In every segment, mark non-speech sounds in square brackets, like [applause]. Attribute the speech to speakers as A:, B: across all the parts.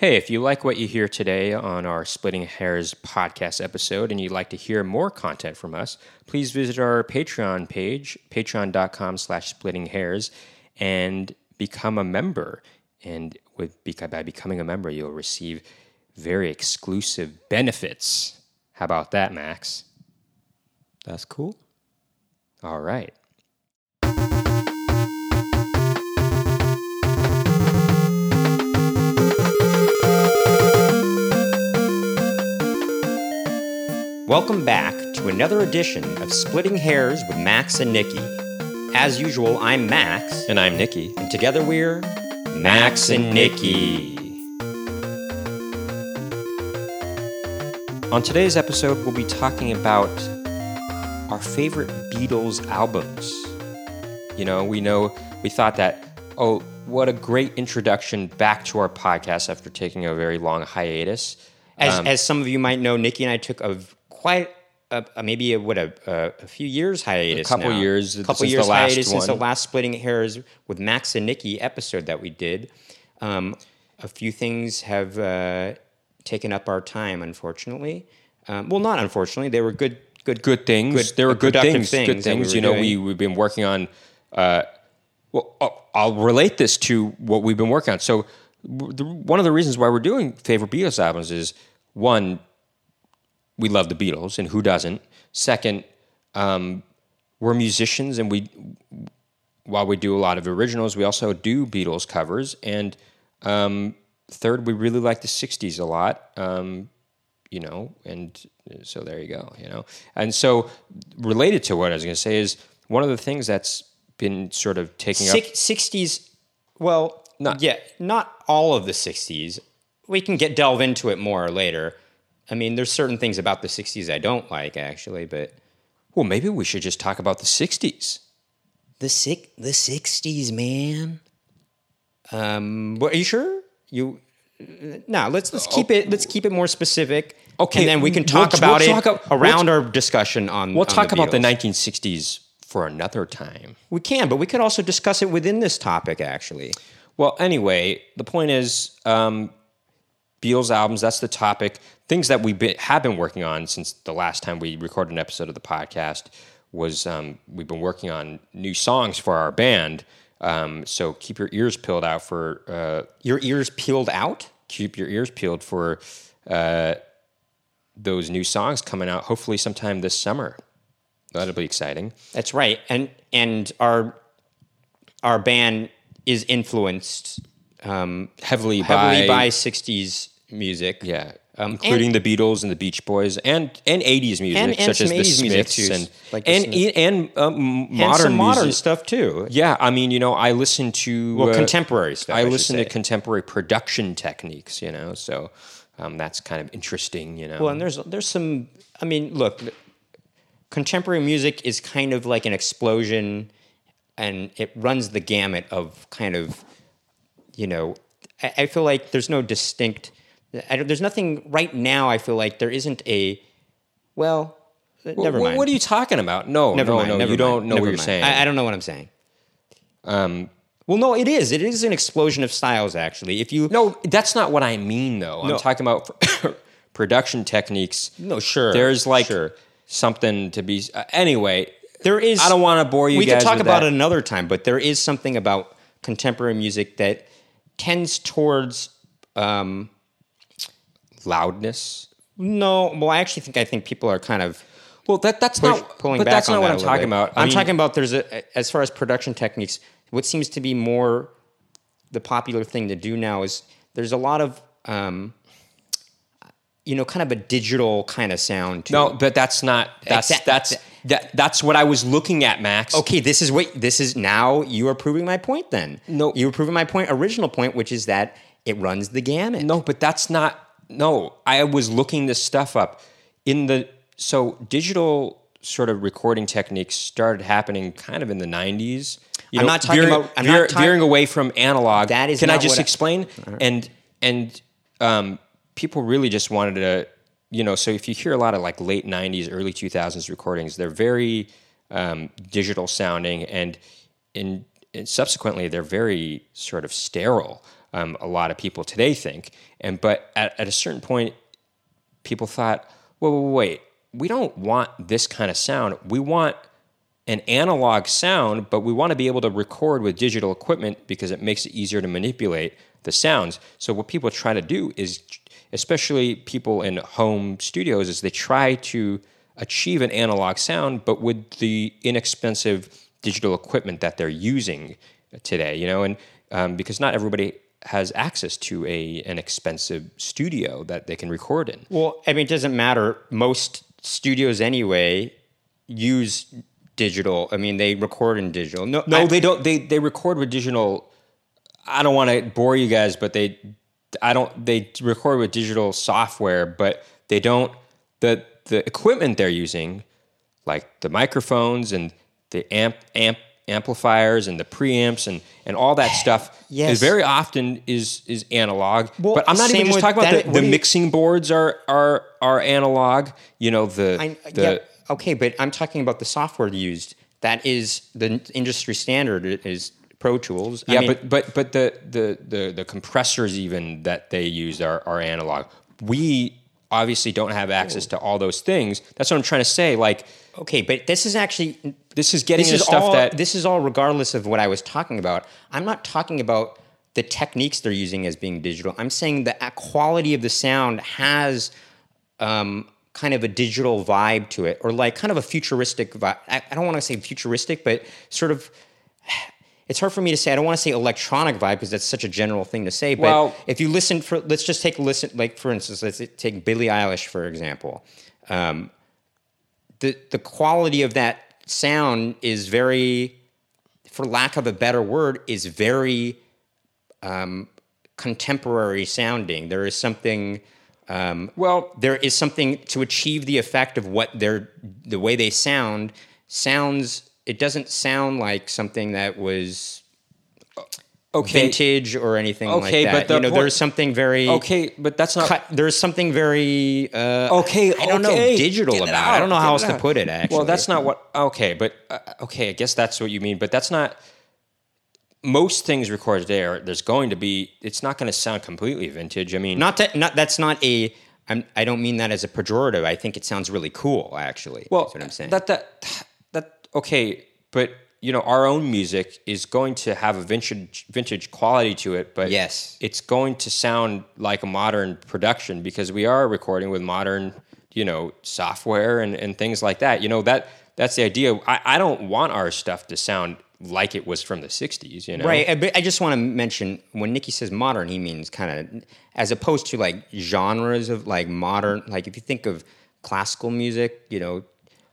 A: Hey, if you like what you hear today on our Splitting Hairs podcast episode and you'd like to hear more content from us, please visit our Patreon page, patreon.com slash splitting hairs, and become a member. And with by becoming a member, you'll receive very exclusive benefits. How about that, Max?
B: That's cool.
A: All right. Welcome back to another edition of Splitting Hairs with Max and Nikki. As usual, I'm Max.
B: And I'm Nikki.
A: And together we're Max and Nikki. On today's episode, we'll be talking about our favorite Beatles albums. You know, we know, we thought that, oh, what a great introduction back to our podcast after taking a very long hiatus.
B: As, um, as some of you might know, Nikki and I took a quite a, a maybe a, what a, a, few years hiatus.
A: A couple
B: now.
A: years.
B: A couple years hiatus since the last splitting hairs with Max and Nikki episode that we did. Um, a few things have uh, taken up our time, unfortunately. Um, well, not unfortunately. They were good, good,
A: good things. Good, there were good things, things. Good things. We you know, we we've been working on. Uh, well, I'll relate this to what we've been working on. So, one of the reasons why we're doing favorite Beatles albums is one we love the Beatles, and who doesn't? Second, um, we're musicians, and we while we do a lot of originals, we also do Beatles covers. And um, third, we really like the '60s a lot. Um, you know, and so there you go. You know, and so related to what I was going to say is one of the things that's been sort of taking
B: Six, up '60s. Well, not yeah, not all of the '60s. We can get delve into it more later. I mean, there's certain things about the 60s I don't like, actually, but.
A: Well, maybe we should just talk about the 60s.
B: The sick, the 60s, man. Um, are you sure? You no, let's let's keep it let's keep it more specific.
A: Okay,
B: and then we can talk
A: we'll,
B: about
A: we'll
B: it
A: talk,
B: around we'll, our discussion on.
A: We'll
B: on
A: talk
B: the
A: about the 1960s for another time.
B: We can, but we could also discuss it within this topic. Actually,
A: well, anyway, the point is, um, Beatles albums. That's the topic. Things that we be, have been working on since the last time we recorded an episode of the podcast was um, we've been working on new songs for our band. Um, so keep your ears peeled out for uh,
B: your ears peeled out.
A: Keep your ears peeled for uh, those new songs coming out. Hopefully, sometime this summer. That'll be exciting.
B: That's right, and and our our band is influenced um,
A: heavily,
B: heavily
A: by,
B: by 60s music.
A: Yeah. Um, including and, the Beatles and the Beach Boys and and 80s music
B: and, and
A: such as the Smiths and
B: like
A: and and, and um, modern
B: some modern
A: music.
B: stuff too.
A: Yeah, I mean, you know, I listen to
B: well uh, contemporary stuff.
A: I,
B: I
A: listen
B: to
A: contemporary production techniques. You know, so um, that's kind of interesting. You know,
B: well, and there's there's some. I mean, look, contemporary music is kind of like an explosion, and it runs the gamut of kind of you know, I, I feel like there's no distinct. there's nothing right now. I feel like there isn't a. Well, never mind.
A: What are you talking about? No,
B: never
A: no,
B: mind.
A: no.
B: Never
A: you don't know what you're
B: mind.
A: saying.
B: I, I, don't know what I'm saying. Um. Well, no, it is. It is an explosion of styles. Actually, if you
A: no, that's not what I mean. Though
B: no.
A: I'm talking about [coughs] production techniques.
B: No, sure.
A: There's like
B: sure.
A: something to be. Uh, anyway,
B: there is.
A: I don't want to bore you.
B: We
A: could
B: talk about
A: that.
B: it another time, but there is something about contemporary music that tends towards um,
A: loudness.
B: No, well, I actually think I think people are kind of
A: well. That that's push, not
B: pulling
A: but
B: back.
A: That's not what I'm talking
B: bit.
A: about.
B: I am talking about there's a as far as production techniques. What seems to be more the popular thing to do now is there's a lot of um, you know kind of a digital kind of sound. To
A: no, but that's not that's that's that, that's what I was looking at, Max.
B: Okay, this is what this is now. You are proving my point. Then
A: no,
B: you are proving my point, original point, which is that it runs the gamut.
A: No, but that's not. No, I was looking this stuff up in the so digital sort of recording techniques started happening kind of in the '90s.
B: You I'm not talking veering, about I'm
A: veer,
B: not ta-
A: veering away from analog.
B: That is.
A: Can I just
B: I,
A: explain? Right. And and um, people really just wanted to, you know. So if you hear a lot of like late '90s, early 2000s recordings, they're very um, digital sounding, and in and subsequently they're very sort of sterile. um, a lot of people today think. And but at, at a certain point, people thought, well, wait, we don't want this kind of sound. We want an analog sound, but we want to be able to record with digital equipment because it makes it easier to manipulate the sounds. So what people try to do is, especially people in home studios, is they try to achieve an analog sound, but with the inexpensive digital equipment that they're using today. You know, and um, because not everybody has access to a an expensive studio that they can record in.
B: Well, I mean, it doesn't matter. Most studios anyway use digital. I mean, they record in digital.
A: No, no, I, they don't. They they record with digital. I don't want to bore you guys, but they, I don't. They record with digital software, but they don't. the The equipment they're using, like the microphones and the amp amp amplifiers and the preamps and, and all that [sighs] stuff yes. is very often is is analog. Well, but I'm not even just talking about that, the, the mixing boards are are are analog. You know the I, the yeah,
B: okay, but I'm talking about the software used. That is the industry standard is Pro Tools.
A: I yeah, mean, but but but the, the the the compressors even that they use are are analog. We obviously don't have access to all those things. That's what I'm trying to say. Like,
B: okay, but this is actually
A: this is getting this is stuff
B: all,
A: that
B: this is all regardless of what I was talking about. I'm not talking about the techniques they're using as being digital. I'm saying the quality of the sound has um, kind of a digital vibe to it, or like kind of a futuristic vibe. I, I don't want to say futuristic, but sort of. It's hard for me to say. I don't want to say electronic vibe because that's such a general thing to say. But well, if you listen for, let's just take a listen. Like for instance, let's take Billie Eilish for example. Um, the the quality of that sound is very, for lack of a better word, is very um, contemporary sounding. There is something. Um, well, there is something to achieve the effect of what they're the way they sound sounds. It doesn't sound like something that was okay. vintage or anything okay, like that. But the you know, point, there's something very
A: okay, but that's not. Cut,
B: there's something very uh,
A: okay.
B: I don't
A: okay,
B: know digital about. It, I don't know how else to put it. Actually,
A: well, that's not what. Okay, but uh, okay, I guess that's what you mean. But that's not. Most things recorded there, there's going to be. It's not going to sound completely vintage. I mean,
B: not that. Not that's not a. I'm, I don't mean that as a pejorative. I think it sounds really cool. Actually,
A: well,
B: that's what I'm saying.
A: That that okay, but you know our own music is going to have a vintage vintage quality to it but
B: yes.
A: it's going to sound like a modern production because we are recording with modern you know software and, and things like that. You know that that's the idea. I, I don't want our stuff to sound like it was from the 60s you know?
B: Right but i just want to mention when Nikki says modern he means kind of as opposed to like genres of like modern like if you think of classical music you know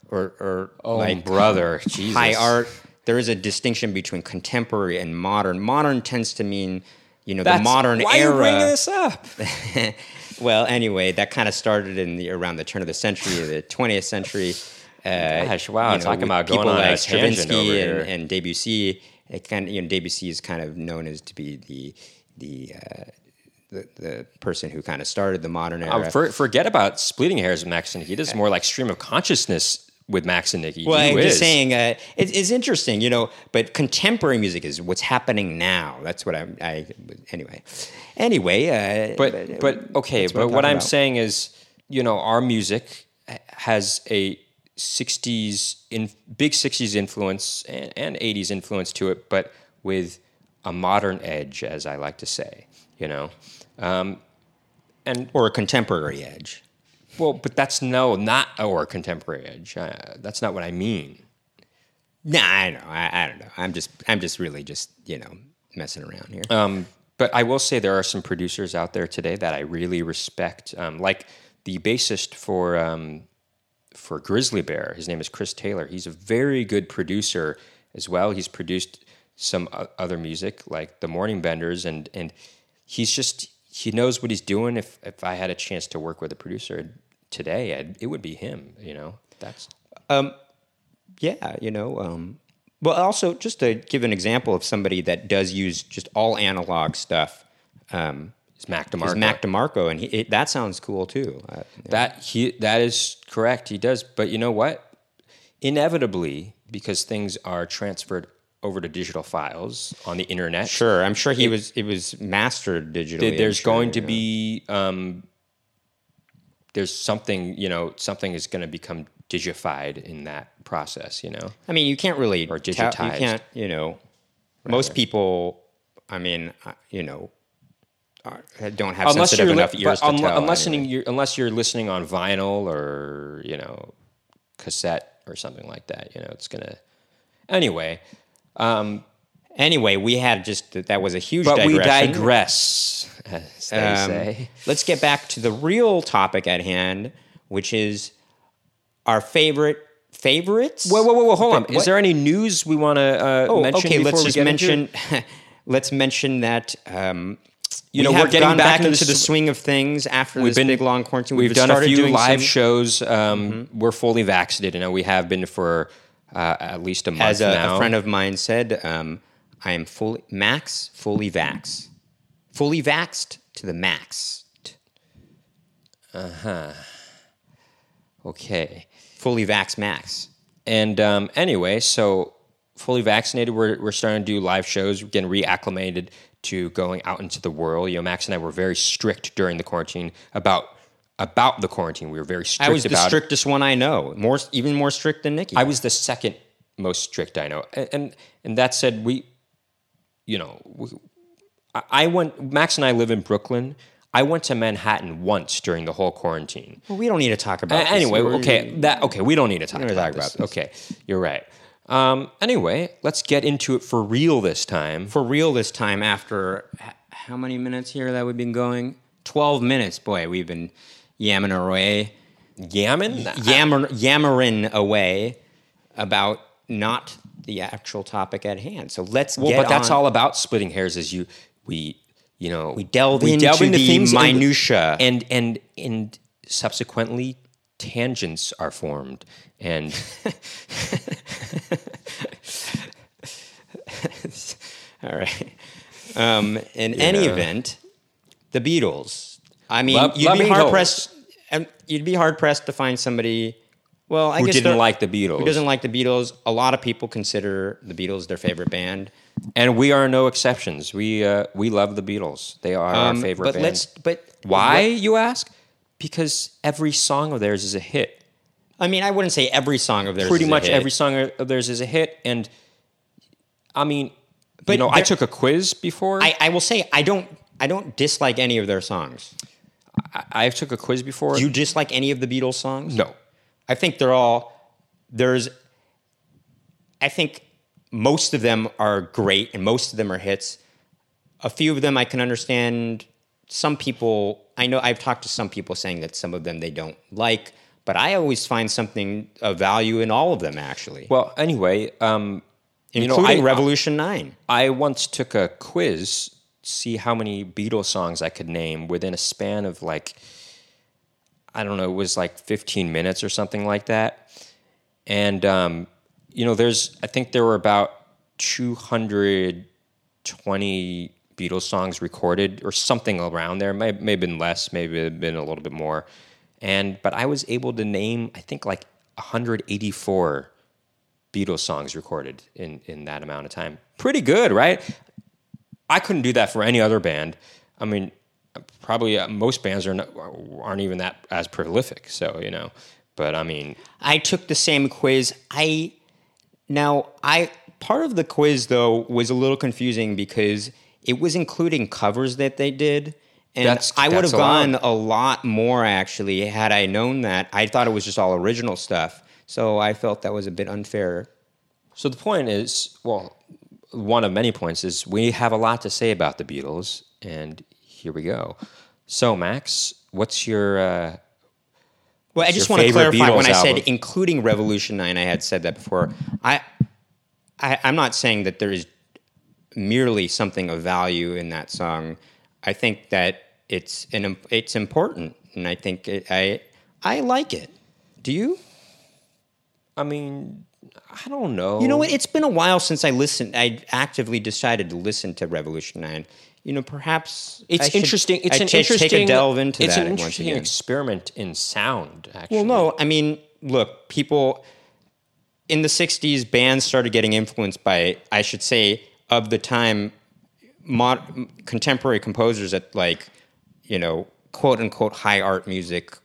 B: or, or
A: oh,
B: like [laughs]
A: brother
B: high art there is a distinction between contemporary and modern. Modern tends to mean, you know, That's, the modern
A: why
B: era.
A: Why are you bringing this up? [laughs]
B: well, anyway, that kind of started in the around the turn of the century, the 20th century.
A: Uh, Gosh, wow! You know, talking about on like Stravinsky
B: and, and, Debussy. It kind of, you know, Debussy is kind of known as to be the the uh, the, the person who kind of started the modern era.
A: Oh, for, forget about splitting hairs with Max and He does more like stream of consciousness with Max and Nikki.
B: Well, I'm just saying, uh, it, it's interesting, you know. But contemporary music is what's happening now. That's what I'm. I anyway. Anyway, uh,
A: but but okay. But what, what I'm about. saying is, you know, our music has a '60s in big '60s influence and, and '80s influence to it, but with a modern edge, as I like to say. You know. Um,
B: and or a contemporary edge.
A: Well, but that's no, not or contemporary edge. Uh, that's not what I mean.
B: Nah, I know. I, I, don't know. I'm just, I'm just really just, you know, messing around here.
A: Um, but I will say there are some producers out there today that I really respect. Um, like the bassist for um, for Grizzly Bear, his name is Chris Taylor. He's a very good producer as well. He's produced some other music like the Morning Benders, and and he's just he knows what he's doing. If if I had a chance to work with a producer, today, I'd, it would be him. You know, that's
B: um, yeah. You know, um, well, also just to give an example of somebody that does use just all analog stuff. Um,
A: is Mac DeMarco. Is
B: Mac DeMarco, and he, it, that sounds cool too. Uh,
A: yeah. That he that is correct. He does, but you know what? Inevitably, because things are transferred over to digital files on the internet.
B: Sure, I'm sure he it, was. It was mastered digitally.
A: There's
B: sure,
A: going to be. Um, there's something you know. Something is going to become digified in that process. You know.
B: I mean, you can't really or digitized. Ta- you can't. You know, Rather. most people. I mean, uh, you know, don't have unless sensitive enough li- ears to un- tell.
A: Unless anyway. you're, unless you're listening on vinyl or you know cassette or something like that, you know, it's gonna. Anyway, um,
B: anyway, we had just that was a huge.
A: But
B: digression.
A: we digress, [laughs] as they um, say.
B: Let's get back to the real topic at hand, which is our favorite favorites.
A: Whoa, whoa, whoa, whoa hold on. What? Is there any news we want to uh, oh, mention?
B: Okay, let's just mention. [laughs] let's mention that um, you know, we are getting back into the swing of things after we've this been, big long quarantine.
A: We've, we've done a few live some, shows. Um, mm-hmm. We're fully vaccinated, and we have been for uh, at least a month
B: As a,
A: now.
B: a friend of mine said, um, I am fully max, fully vax, fully vaxed to the max.
A: Uh huh. Okay.
B: Fully vax max.
A: And um, anyway, so fully vaccinated, we're, we're starting to do live shows, we're getting reacclimated to going out into the world. You know, Max and I were very strict during the quarantine about about the quarantine. We were very strict.
B: I was the
A: strictest
B: one I know, more even more strict than Nikki.
A: I was the second most strict I know, and and, and that said, we, you know, we, I went. Max and I live in Brooklyn. I went to Manhattan once during the whole quarantine.
B: Well, we don't need to talk about.
A: Uh, anyway, okay, that okay, we don't need to talk, about, talk about, this. Okay, you're right. Um, anyway, let's get into it for real this time.
B: For real this time, after how many minutes here that we've been going? 12 minutes. Boy, we've been yamming away.
A: Yamming?
B: Yammer, yammering away about not the actual topic at hand. So let's well,
A: but that's all about splitting hairs. Is you we you know
B: we delve we into, delve into the things minutia
A: and and and subsequently tangents are formed and [laughs]
B: all right. Um, in yeah. any event the beatles. I mean love, you'd be hard pressed and you'd be hard pressed to find somebody well i
A: who
B: guess
A: didn't like the beatles
B: who doesn't like the beatles a lot of people consider the beatles their favorite band
A: and we are no exceptions we uh, we love the beatles they are um, our favorite band.
B: but
A: band.
B: let's but
A: why what, you ask because every song of theirs is a hit
B: I mean, I wouldn't say every song of theirs.
A: Pretty much every song of theirs is a hit, and I mean, but you know, I took a quiz before.
B: I, I, will say I don't I don't dislike any of their songs.
A: I, I took a quiz before.
B: Do you dislike any of the Beatles songs?
A: No,
B: I think they're all there's. I think most of them are great, and most of them are hits. A few of them I can understand. Some people I know I've talked to some people saying that some of them they don't like but I always find something of value in all of them, actually.
A: Well, anyway, um,
B: including you know, I, Revolution Nine.
A: I once took a quiz see how many Beatles songs I could name within a span of like I don't know, it was like 15 minutes or something like that. And um, you know, there's I think there were about 220 Beatles songs recorded or something around there. May, may have been less, maybe have been a little bit more and but I was able to name I think like 184 Beatles songs recorded in in that amount of time. Pretty good, right? I couldn't do that for any other band. I mean, probably uh, most bands are not, aren't even that as prolific. So you know, but I mean,
B: I took the same quiz. I now I part of the quiz though was a little confusing because it was including covers that they did and that's, I would have gone a lot more actually had I known that. I thought it was just all original stuff. So I felt that was a bit unfair.
A: So the point is, well, one of many points is we have a lot to say about the Beatles, and here we go. So Max, what's your uh,
B: well, I just want to clarify Beatles when I album? said including Revolution Nine, I had said that before. I, I I'm not saying that there is merely something of value in that song. I think that it's an it's important, and I think it, I I like it. Do you?
A: I mean, I don't know.
B: You know what? It's been a while since I listened. I actively decided to listen to Revolution Nine. You know, perhaps
A: it's interesting. It's
B: I
A: an interesting
B: take a delve into
A: it's
B: that.
A: It's an interesting experiment in sound. Actually,
B: well, no, I mean, look, people in the 60s, bands started getting influenced by, I should say, of the time, mod, contemporary composers at like, you know, quote unquote high art music,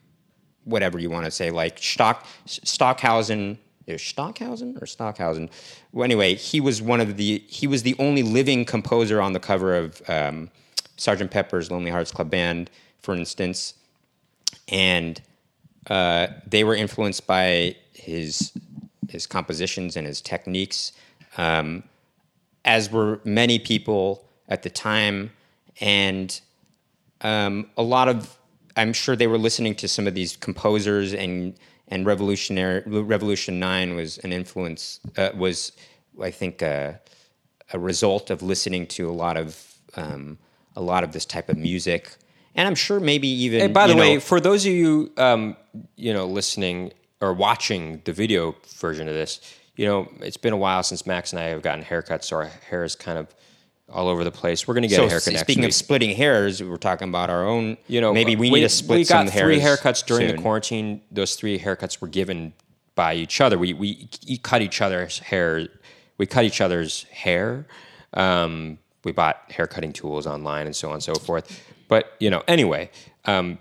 B: whatever you want to say, like Stock, Stockhausen. Is Stockhausen or Stockhausen? Well, anyway, he was one of the he was the only living composer on the cover of um, Sergeant Pepper's Lonely Hearts Club Band, for instance, and uh, they were influenced by his his compositions and his techniques, um, as were many people at the time, and um, a lot of I'm sure they were listening to some of these composers and and revolutionary Revolution Nine was an influence uh, was I think uh, a result of listening to a lot of um, a lot of this type of music, and I'm sure maybe even.
A: And by the
B: know,
A: way, for those of you um, you know listening or watching the video version of this, you know it's been a while since Max and I have gotten haircuts, so our hair is kind of all over the place. We're going to get
B: so
A: a haircut.
B: Speaking of splitting hairs, we're talking about our own.
A: You know,
B: maybe we, need to split.
A: We got
B: some
A: three haircuts during
B: soon.
A: the quarantine. Those three haircuts were given by each other. We we cut each other's hair. We cut each other's hair. Um, we bought hair cutting tools online and so on and so forth. But you know, anyway, um,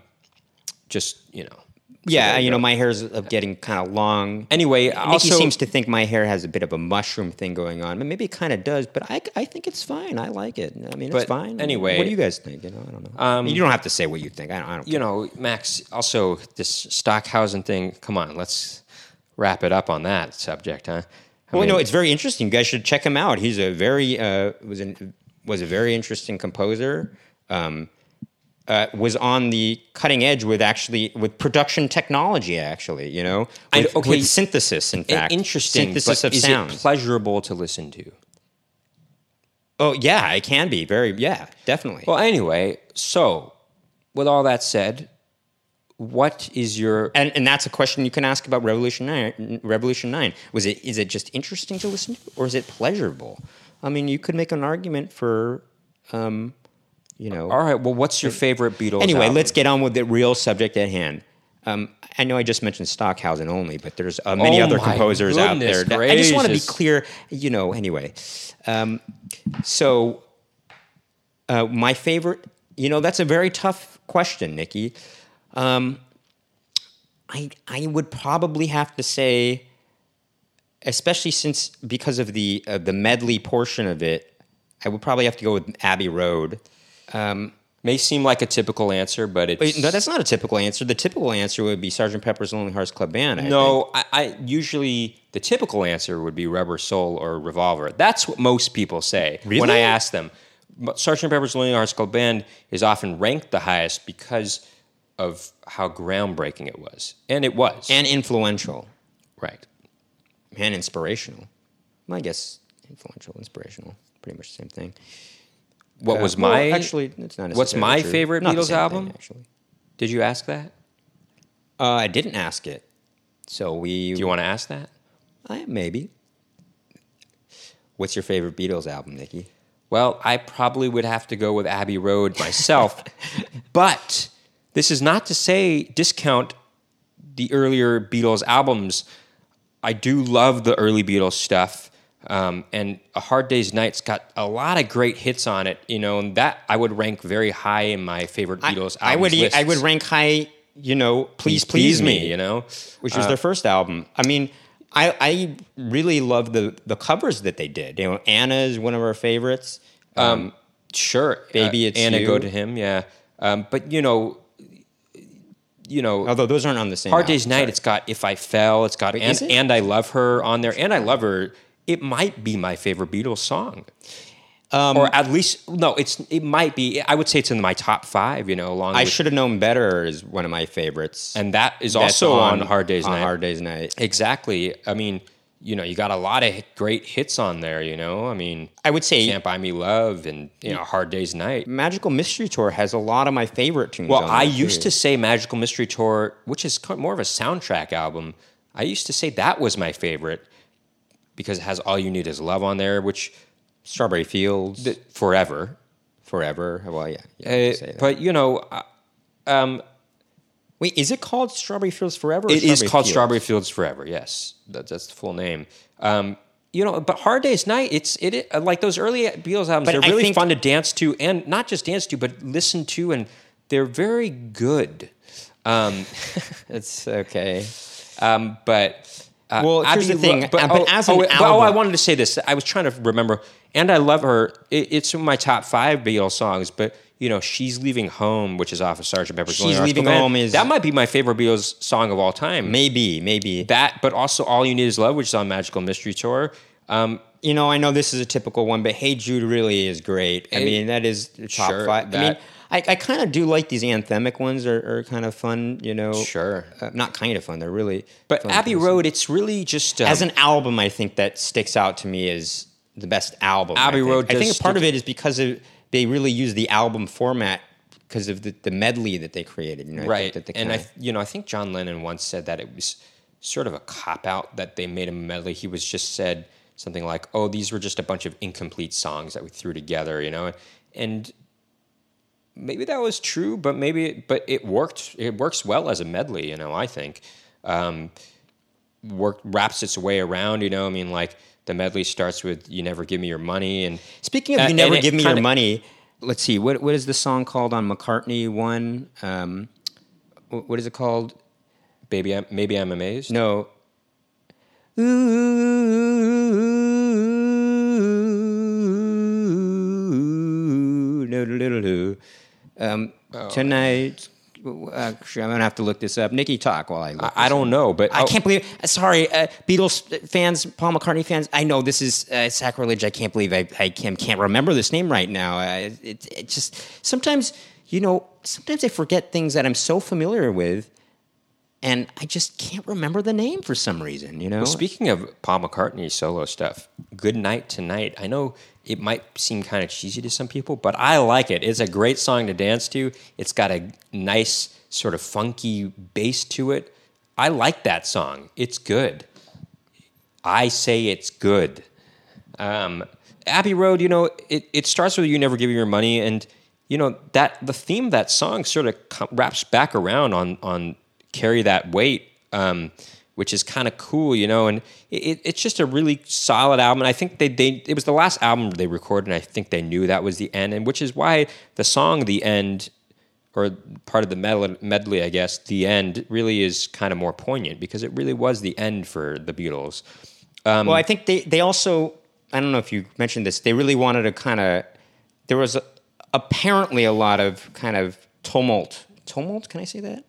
A: just you know,
B: Yeah, you know, my hair's of getting kind of long.
A: Anyway,
B: Nikki
A: also-
B: seems to think my hair has a bit of a mushroom thing going on. Maybe it kind of does, but I, I think it's fine. I like it. I mean, it's fine.
A: anyway-
B: what do you guys think? You know, I don't know. you don't have to say what you think. I don't. I don't
A: you know, Max. Also, this Stockhausen thing. Come on, let's wrap it up on that subject, huh? I
B: Well,
A: mean,
B: no, it's very interesting. You guys should check him out. He's a very uh, was an, was a very interesting composer. Um, uh, was on the cutting edge with actually with production technology. Actually, you know,
A: I-
B: with,
A: okay.
B: with synthesis. In fact,
A: interesting.
B: synthesis
A: but
B: of
A: is
B: sound.
A: it pleasurable to listen to?
B: oh yeah, it can be very yeah, definitely.
A: Well, anyway, so with all that said, what is your
B: and and that's a question you can ask about Revolution Nine. Revolution Nine was it is it just interesting to listen to, or is it pleasurable? I mean, you could make an argument for, um, you know.
A: all right? Well, what's your favorite Beatles?
B: Anyway,
A: album?
B: let's get on with the real subject at hand. Um, I know I just mentioned Stockhausen only, but there's uh, many
A: Oh
B: other composers out there. that- I just want to be clear, you know. Anyway, um, so uh, my favorite, you know, that's a very tough question, Nikki. Um, I I would probably have to say, especially since because of the uh, the medley portion of it, I would probably have to go with Abbey Road.
A: Um, may seem like a typical answer, but it's
B: Wait, no, that's not a typical answer. The typical answer would be Sergeant Pepper's Lonely Hearts Club Band. I
A: no. I, I usually the typical answer would be Rubber Soul or Revolver. That's what most people say when I ask them. But Sergeant Pepper's Lonely Hearts Club Band is often ranked the highest because of how groundbreaking it was, and it was.
B: and influential
A: right.
B: and inspirational. I guess influential, inspirational, pretty much the same thing.
A: What
B: Uh,
A: was
B: well,
A: my
B: actually? It's not.
A: What's my
B: true.
A: favorite
B: Not
A: Beatles
B: same thing,
A: album?
B: actually,
A: Did you ask that?
B: uh, I didn't ask it, so we.
A: Do you want to ask that?
B: I, maybe. What's your favorite Beatles album, Nikki?
A: Well, I probably would have to go with Abbey Road myself. [laughs] but this is not to say discount the earlier Beatles albums. I do love the early Beatles stuff. Um, and A Hard Day's Night's got a lot of great hits on it, you know, and that I would rank very high in my favorite Beatles
B: I, I would.
A: albums
B: I would rank high. You know, please,
A: Please
B: please, me.
A: you know.
B: which was their first album. I mean, I, I really love the the covers that they did. You know, Anna is one of our favorites. Um,
A: Sure,
B: Baby,
A: uh,
B: It's
A: Anna,
B: You.
A: go to him, yeah. Um, but you know, you know,
B: although those aren't on the same.
A: Hard
B: album,
A: Day's Night.
B: sorry.
A: It's got If I Fell. It's got and,
B: it?
A: and I Love Her on there. And I Love Her. It might be my favorite Beatles song,
B: Um,
A: or at least no. It's it might be. I would say it's in my top five. You know, along
B: I
A: with,
B: should have known better is one of my favorites.
A: and that is also on, Hard Day's
B: on
A: Night.
B: Hard Day's Night.
A: Exactly. I mean, you know, you got a lot of great hits on there. You know, I mean,
B: I would say
A: Can't Buy Me Love and you know Hard Day's Night.
B: Magical Mystery Tour has a lot of my favorite tunes.
A: Well,
B: on
A: I used
B: too.
A: to say Magical Mystery Tour, which is more of a soundtrack album. I used to say that was my favorite because it has All You Need Is Love on there, which
B: Strawberry Fields
A: th- forever.
B: forever. Well, yeah, yeah
A: Uh,
B: you say that.
A: but you know, uh, um,
B: Wait, is it called Strawberry Fields Forever?
A: It is called Fields? Strawberry Fields Forever. Yes, that, that's the full name. Um, you know, but Hard Day's Night, it's it, like those early Beatles albums. But they're really think, fun to dance to, and not just dance to, but listen to, and they're very good. Um, [laughs] [laughs]
B: it's okay,
A: um, but
B: uh, well, here's Abbey the thing. but, but oh, as an
A: oh,
B: album,
A: oh, I wanted to say this. I was trying to remember, and I love her. It, it's in my top five Beatles songs, but you know, "She's Leaving Home," which is off of Sergeant Pepper's
B: "She's Leaving Home" is
A: that might be my favorite Beatles song of all time.
B: Maybe, maybe
A: that, but also "All You Need Is Love," which is on Magical Mystery Tour.
B: Um, you know, I know this is a typical one, but "Hey Jude" really is great. I mean, that is top sure, five. That, I mean. I, I kind of do like these anthemic ones are, are kind of fun, you know.
A: Sure.
B: Uh, not kind of fun, they're really.
A: But Abbey Road, it's really just.
B: Um, As an album, I think that sticks out to me as the best album.
A: Abbey
B: I
A: Road
B: I think part of it is because of, they really use the album format because of the, the medley that they created. You know,
A: right. And I, you know, I think John Lennon once said that it was sort of a cop out that they made a medley. He was just said something like, "Oh, these were just a bunch of incomplete songs that we threw together," you know, and maybe that was true, but maybe but it worked. It works well as a medley, you know. I think um, work wraps its way around. You know, I mean, like the medley starts with "You Never Give Me Your Money," and
B: speaking of uh, "You Never Give Me Your Money," let's see what what is the song called on McCartney One? Um, what is it called?
A: Baby, I'm, maybe I'm amazed.
B: No. Ooh. Um, oh. Tonight, actually, I'm gonna have to look this up. Nikki, talk while I.
A: I, I don't know, but
B: I oh. can't believe. Sorry, uh, Beatles fans, Paul McCartney fans. I know this is uh, sacrilege. I can't believe I, I can't, can't remember this name right now. Uh, it, it just sometimes, you know, sometimes I forget things that I'm so familiar with and I just can't remember the name for some reason. You know. Well,
A: speaking of Paul McCartney solo stuff, "Good Night Tonight." I know it might seem kind of cheesy to some people, but I like it. It's a great song to dance to. It's got a nice sort of funky bass to it. I like that song. It's good. I say it's good. Um, Abbey Road, you know, it, it starts with "You Never Give Your Money," and you know that the theme of that song sort of wraps back around on on carry that weight, um, which is kind of cool, you know. And it, it's just a really solid album. And I think they, they it was the last album they recorded, and I think they knew that was the end, and which is why the song "The End." Or part of the medley, I guess, the end really is kind of more poignant because it really was the end for the Beatles.
B: Um, well, I think they, they also, I don't know if you mentioned this, they really wanted to kind of, there was a, apparently a lot of kind of tumult. Tumult, can I say that?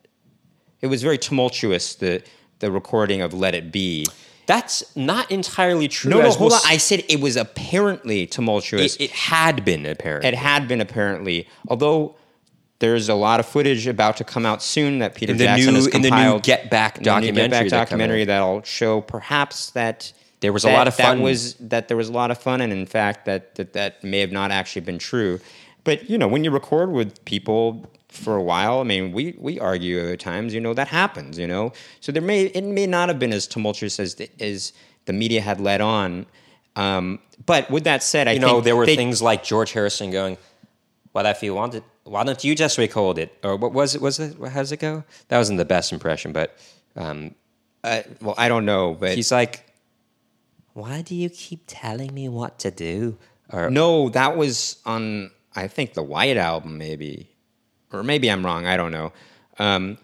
B: It was very tumultuous the the recording of Let It Be.
A: That's not entirely true.
B: No, no, hold we'll on. I said it was apparently tumultuous.
A: It, it, had been apparently.
B: It had been apparently. Although there's a lot of footage about to come out soon that Peter in Jackson
A: new,
B: has compiled.
A: In the new Get Back documentary. Get Back
B: documentary that'll show perhaps that
A: there was
B: that,
A: a lot of fun.
B: That was that there was a lot of fun, and in fact that that that may have not actually been true. But you know, when you record with people for a while. I mean, we we argue at times. You know that happens. You know, so there may it may not have been as tumultuous as the, as the media had led on. Um, but with that said, I
A: you know there were they, things like George Harrison going, "Well, if you wanted, why don't you just record it?" Or what was it? Was it? How does it go? That wasn't the best impression, but um,
B: uh, well, I don't know. But
A: he's like, "Why do you keep telling me what to do?"
B: Or no, that was on I think the White album, maybe or maybe I'm wrong. I don't know. Um,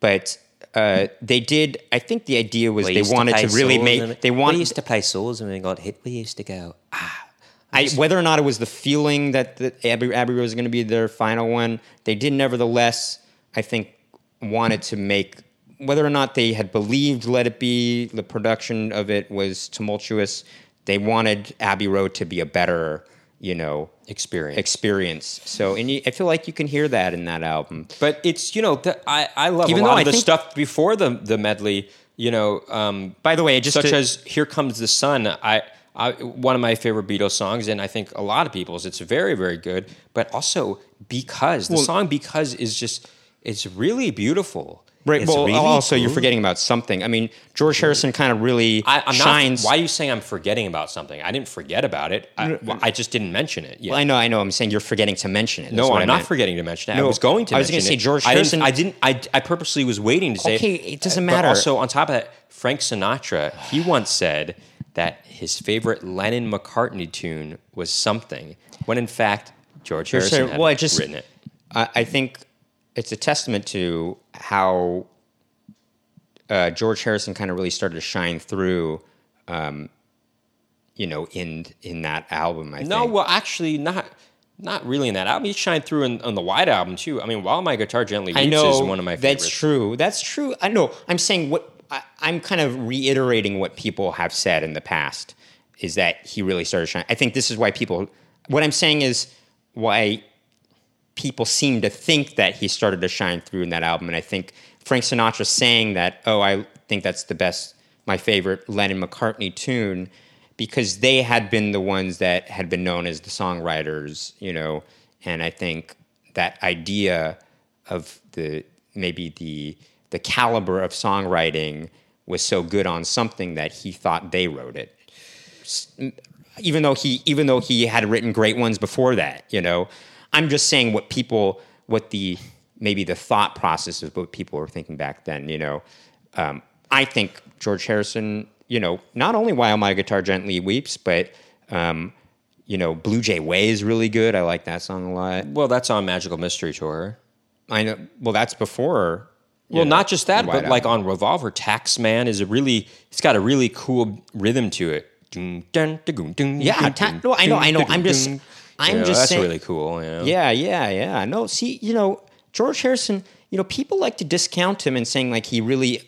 B: but uh, they did. I think the idea was they wanted to, to really make. They wanted.
A: We used to play souls and we got hit. We used to go ah.
B: I, whether or not it was the feeling that the Abbey, Abbey Road was going to be their final one, they did nevertheless. I think wanted to make whether or not they had believed Let It Be, the production of it was tumultuous. They wanted Abbey Road to be a better you know
A: experience
B: experience so and you, i feel like you can hear that in that album
A: but it's you know the, i i love Even a lot of I the stuff before the the medley you know um,
B: by the way just
A: such to, as here comes the sun i I, one of my favorite Beatles songs, and I think a lot of people's. It's very, very good. But also because the well, song "Because" is just it's really beautiful.
B: Right. well, really also cool. you're forgetting about something. I mean, George Harrison kind of really I, am shines.
A: Not, why are you saying I'm forgetting about something? I didn't forget about it. I, well, I just didn't mention it.
B: Yet. Well, I know, I know. I'm saying you're forgetting to mention it.
A: That's no, I'm not forgetting to mention it. No, I was going to. I was going to
B: say George Harrison.
A: I didn't. I, didn't I, I, purposely was waiting to say.
B: Okay, it doesn't matter.
A: also, on top of that, Frank Sinatra, he once said that his favorite Lennon McCartney tune was something, when in fact George Harrison had well, I just, written it.
B: I, I think it's a testament to how uh, George Harrison kind of really started to shine through, um, you know, in in that album. I
A: no,
B: think.
A: well, actually, not not really in that album. He shined through in, on the White Album too. I mean, While My Guitar Gently Weeps know, is one of my favorites.
B: That's true. That's true. I know. I'm saying what I, I'm kind of reiterating what people have said in the past is that he really started shining. I think this is why people. What I'm saying is why people seem to think that he started to shine through in that album, and I think Frank Sinatra saying that, oh, I think that's the best, my favorite Lennon McCartney tune, because they had been the ones that had been known as the songwriters, you know, and I think that idea of the maybe the the caliber of songwriting was so good on something that he thought they wrote it. Even though he even though he had written great ones before that you know i'm just saying what people what the maybe the thought process of what people were thinking back then. You know, um, I think George Harrison, you know, not only While My Guitar Gently Weeps, but um, you know, Blue Jay Way is really good. I like that song a lot.
A: Well, that's on Magical Mystery Tour.
B: I know. Well, that's before.
A: Well, know, not just that, but like on Revolver, Taxman is a really. It's got a really cool rhythm to it.
B: Yeah, ta- no, I know, I know. I'm just, I'm
A: you know,
B: just
A: that's
B: saying,
A: really cool. You know?
B: Yeah, yeah, yeah. No, see, you know, George Harrison, you know, people like to discount him and saying like he really,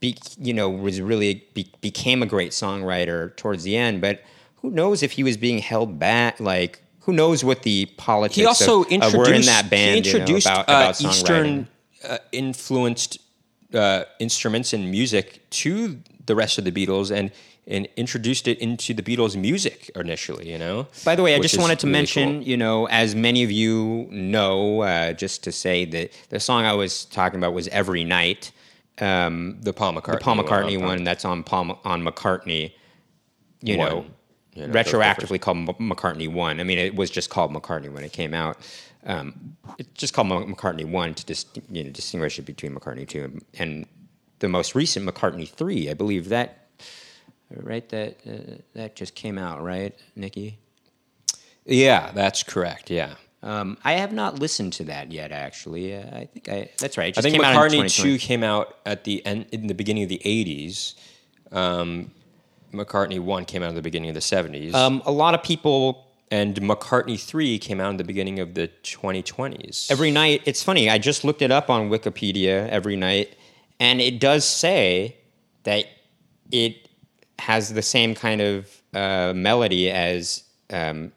B: be, you know, was really be, became a great songwriter towards the end. But who knows if he was being held back? Like, who knows what the politics? He also of, introduced uh, were in that band. He introduced you know, about, about uh,
A: Eastern uh, influenced uh, instruments and music to the rest of the Beatles, and and introduced it into the Beatles' music initially. You know.
B: By the way, I just wanted to really mention, cool. you know, as many of you know, uh, just to say that the song I was talking about was "Every Night."
A: Um, the Paul McCartney, the
B: Paul McCartney one, one that's on Paul on McCartney. You one. know, you know, retroactively called McCartney One. I mean, it was just called McCartney when it came out. Um, it's just called McCartney One to dis, you know, distinguish it between McCartney Two and, and the most recent McCartney Three. I believe that right? That uh, that just came out, right, Nikki?
A: Yeah, that's correct. Yeah.
B: Um, I have not listened to that yet. Actually, uh, I think I that's right.
A: I think McCartney Two came out at the end in the beginning of the '80s. Um, McCartney One came out in the beginning of the '70s.
B: Um, a lot of people
A: and McCartney 3 came out in the beginning of the 2020s.
B: Every night, it's funny, I just looked it up on Wikipedia every night, and it does say that it has the same kind of uh, melody as um,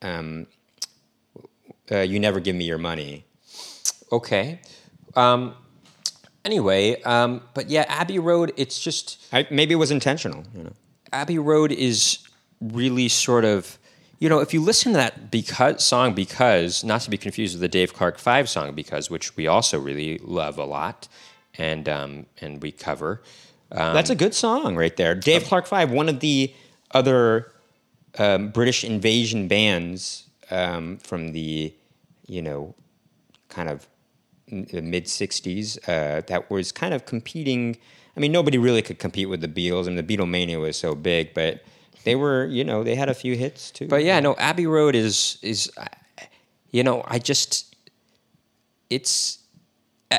B: um, uh, "You Never Give Me Your Money."
A: Okay. Um, anyway, um, but yeah, Abbey Road. It's just
B: I, maybe it was intentional. You know,
A: Abbey Road is really sort of. You know, if you listen to that because song, because not to be confused with the Dave Clark Five song, because which we also really love a lot, and um, and we cover.
B: Um, That's a good song right there. Dave Clark Five, one of the other um, British invasion bands um, from the, you know, kind of mid '60s uh, that was kind of competing. I mean, nobody really could compete with the Beatles, and the Beatlemania was so big, but they were, you know, they had a few hits too.
A: But yeah, no, Abbey Road is is, you know, I just, it's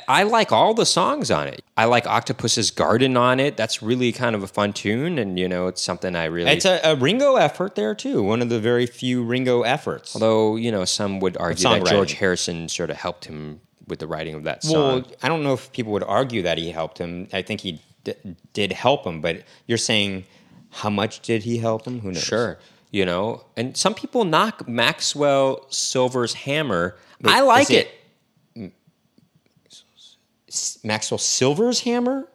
A: I like all the songs on it. I like Octopus's Garden on it. That's really kind of a fun tune, and you know, it's something I really.
B: It's a, a Ringo effort there too. One of the very few Ringo efforts.
A: Although you know, some would argue that George Harrison sort of helped him with the writing of that song. Well,
B: I don't know if people would argue that he helped him. I think he d- did help him, but you're saying how much did he help him? Who knows?
A: Sure, you know, and some people knock Maxwell Silver's hammer. Wait, I like it, it
B: Maxwell Silver's hammer?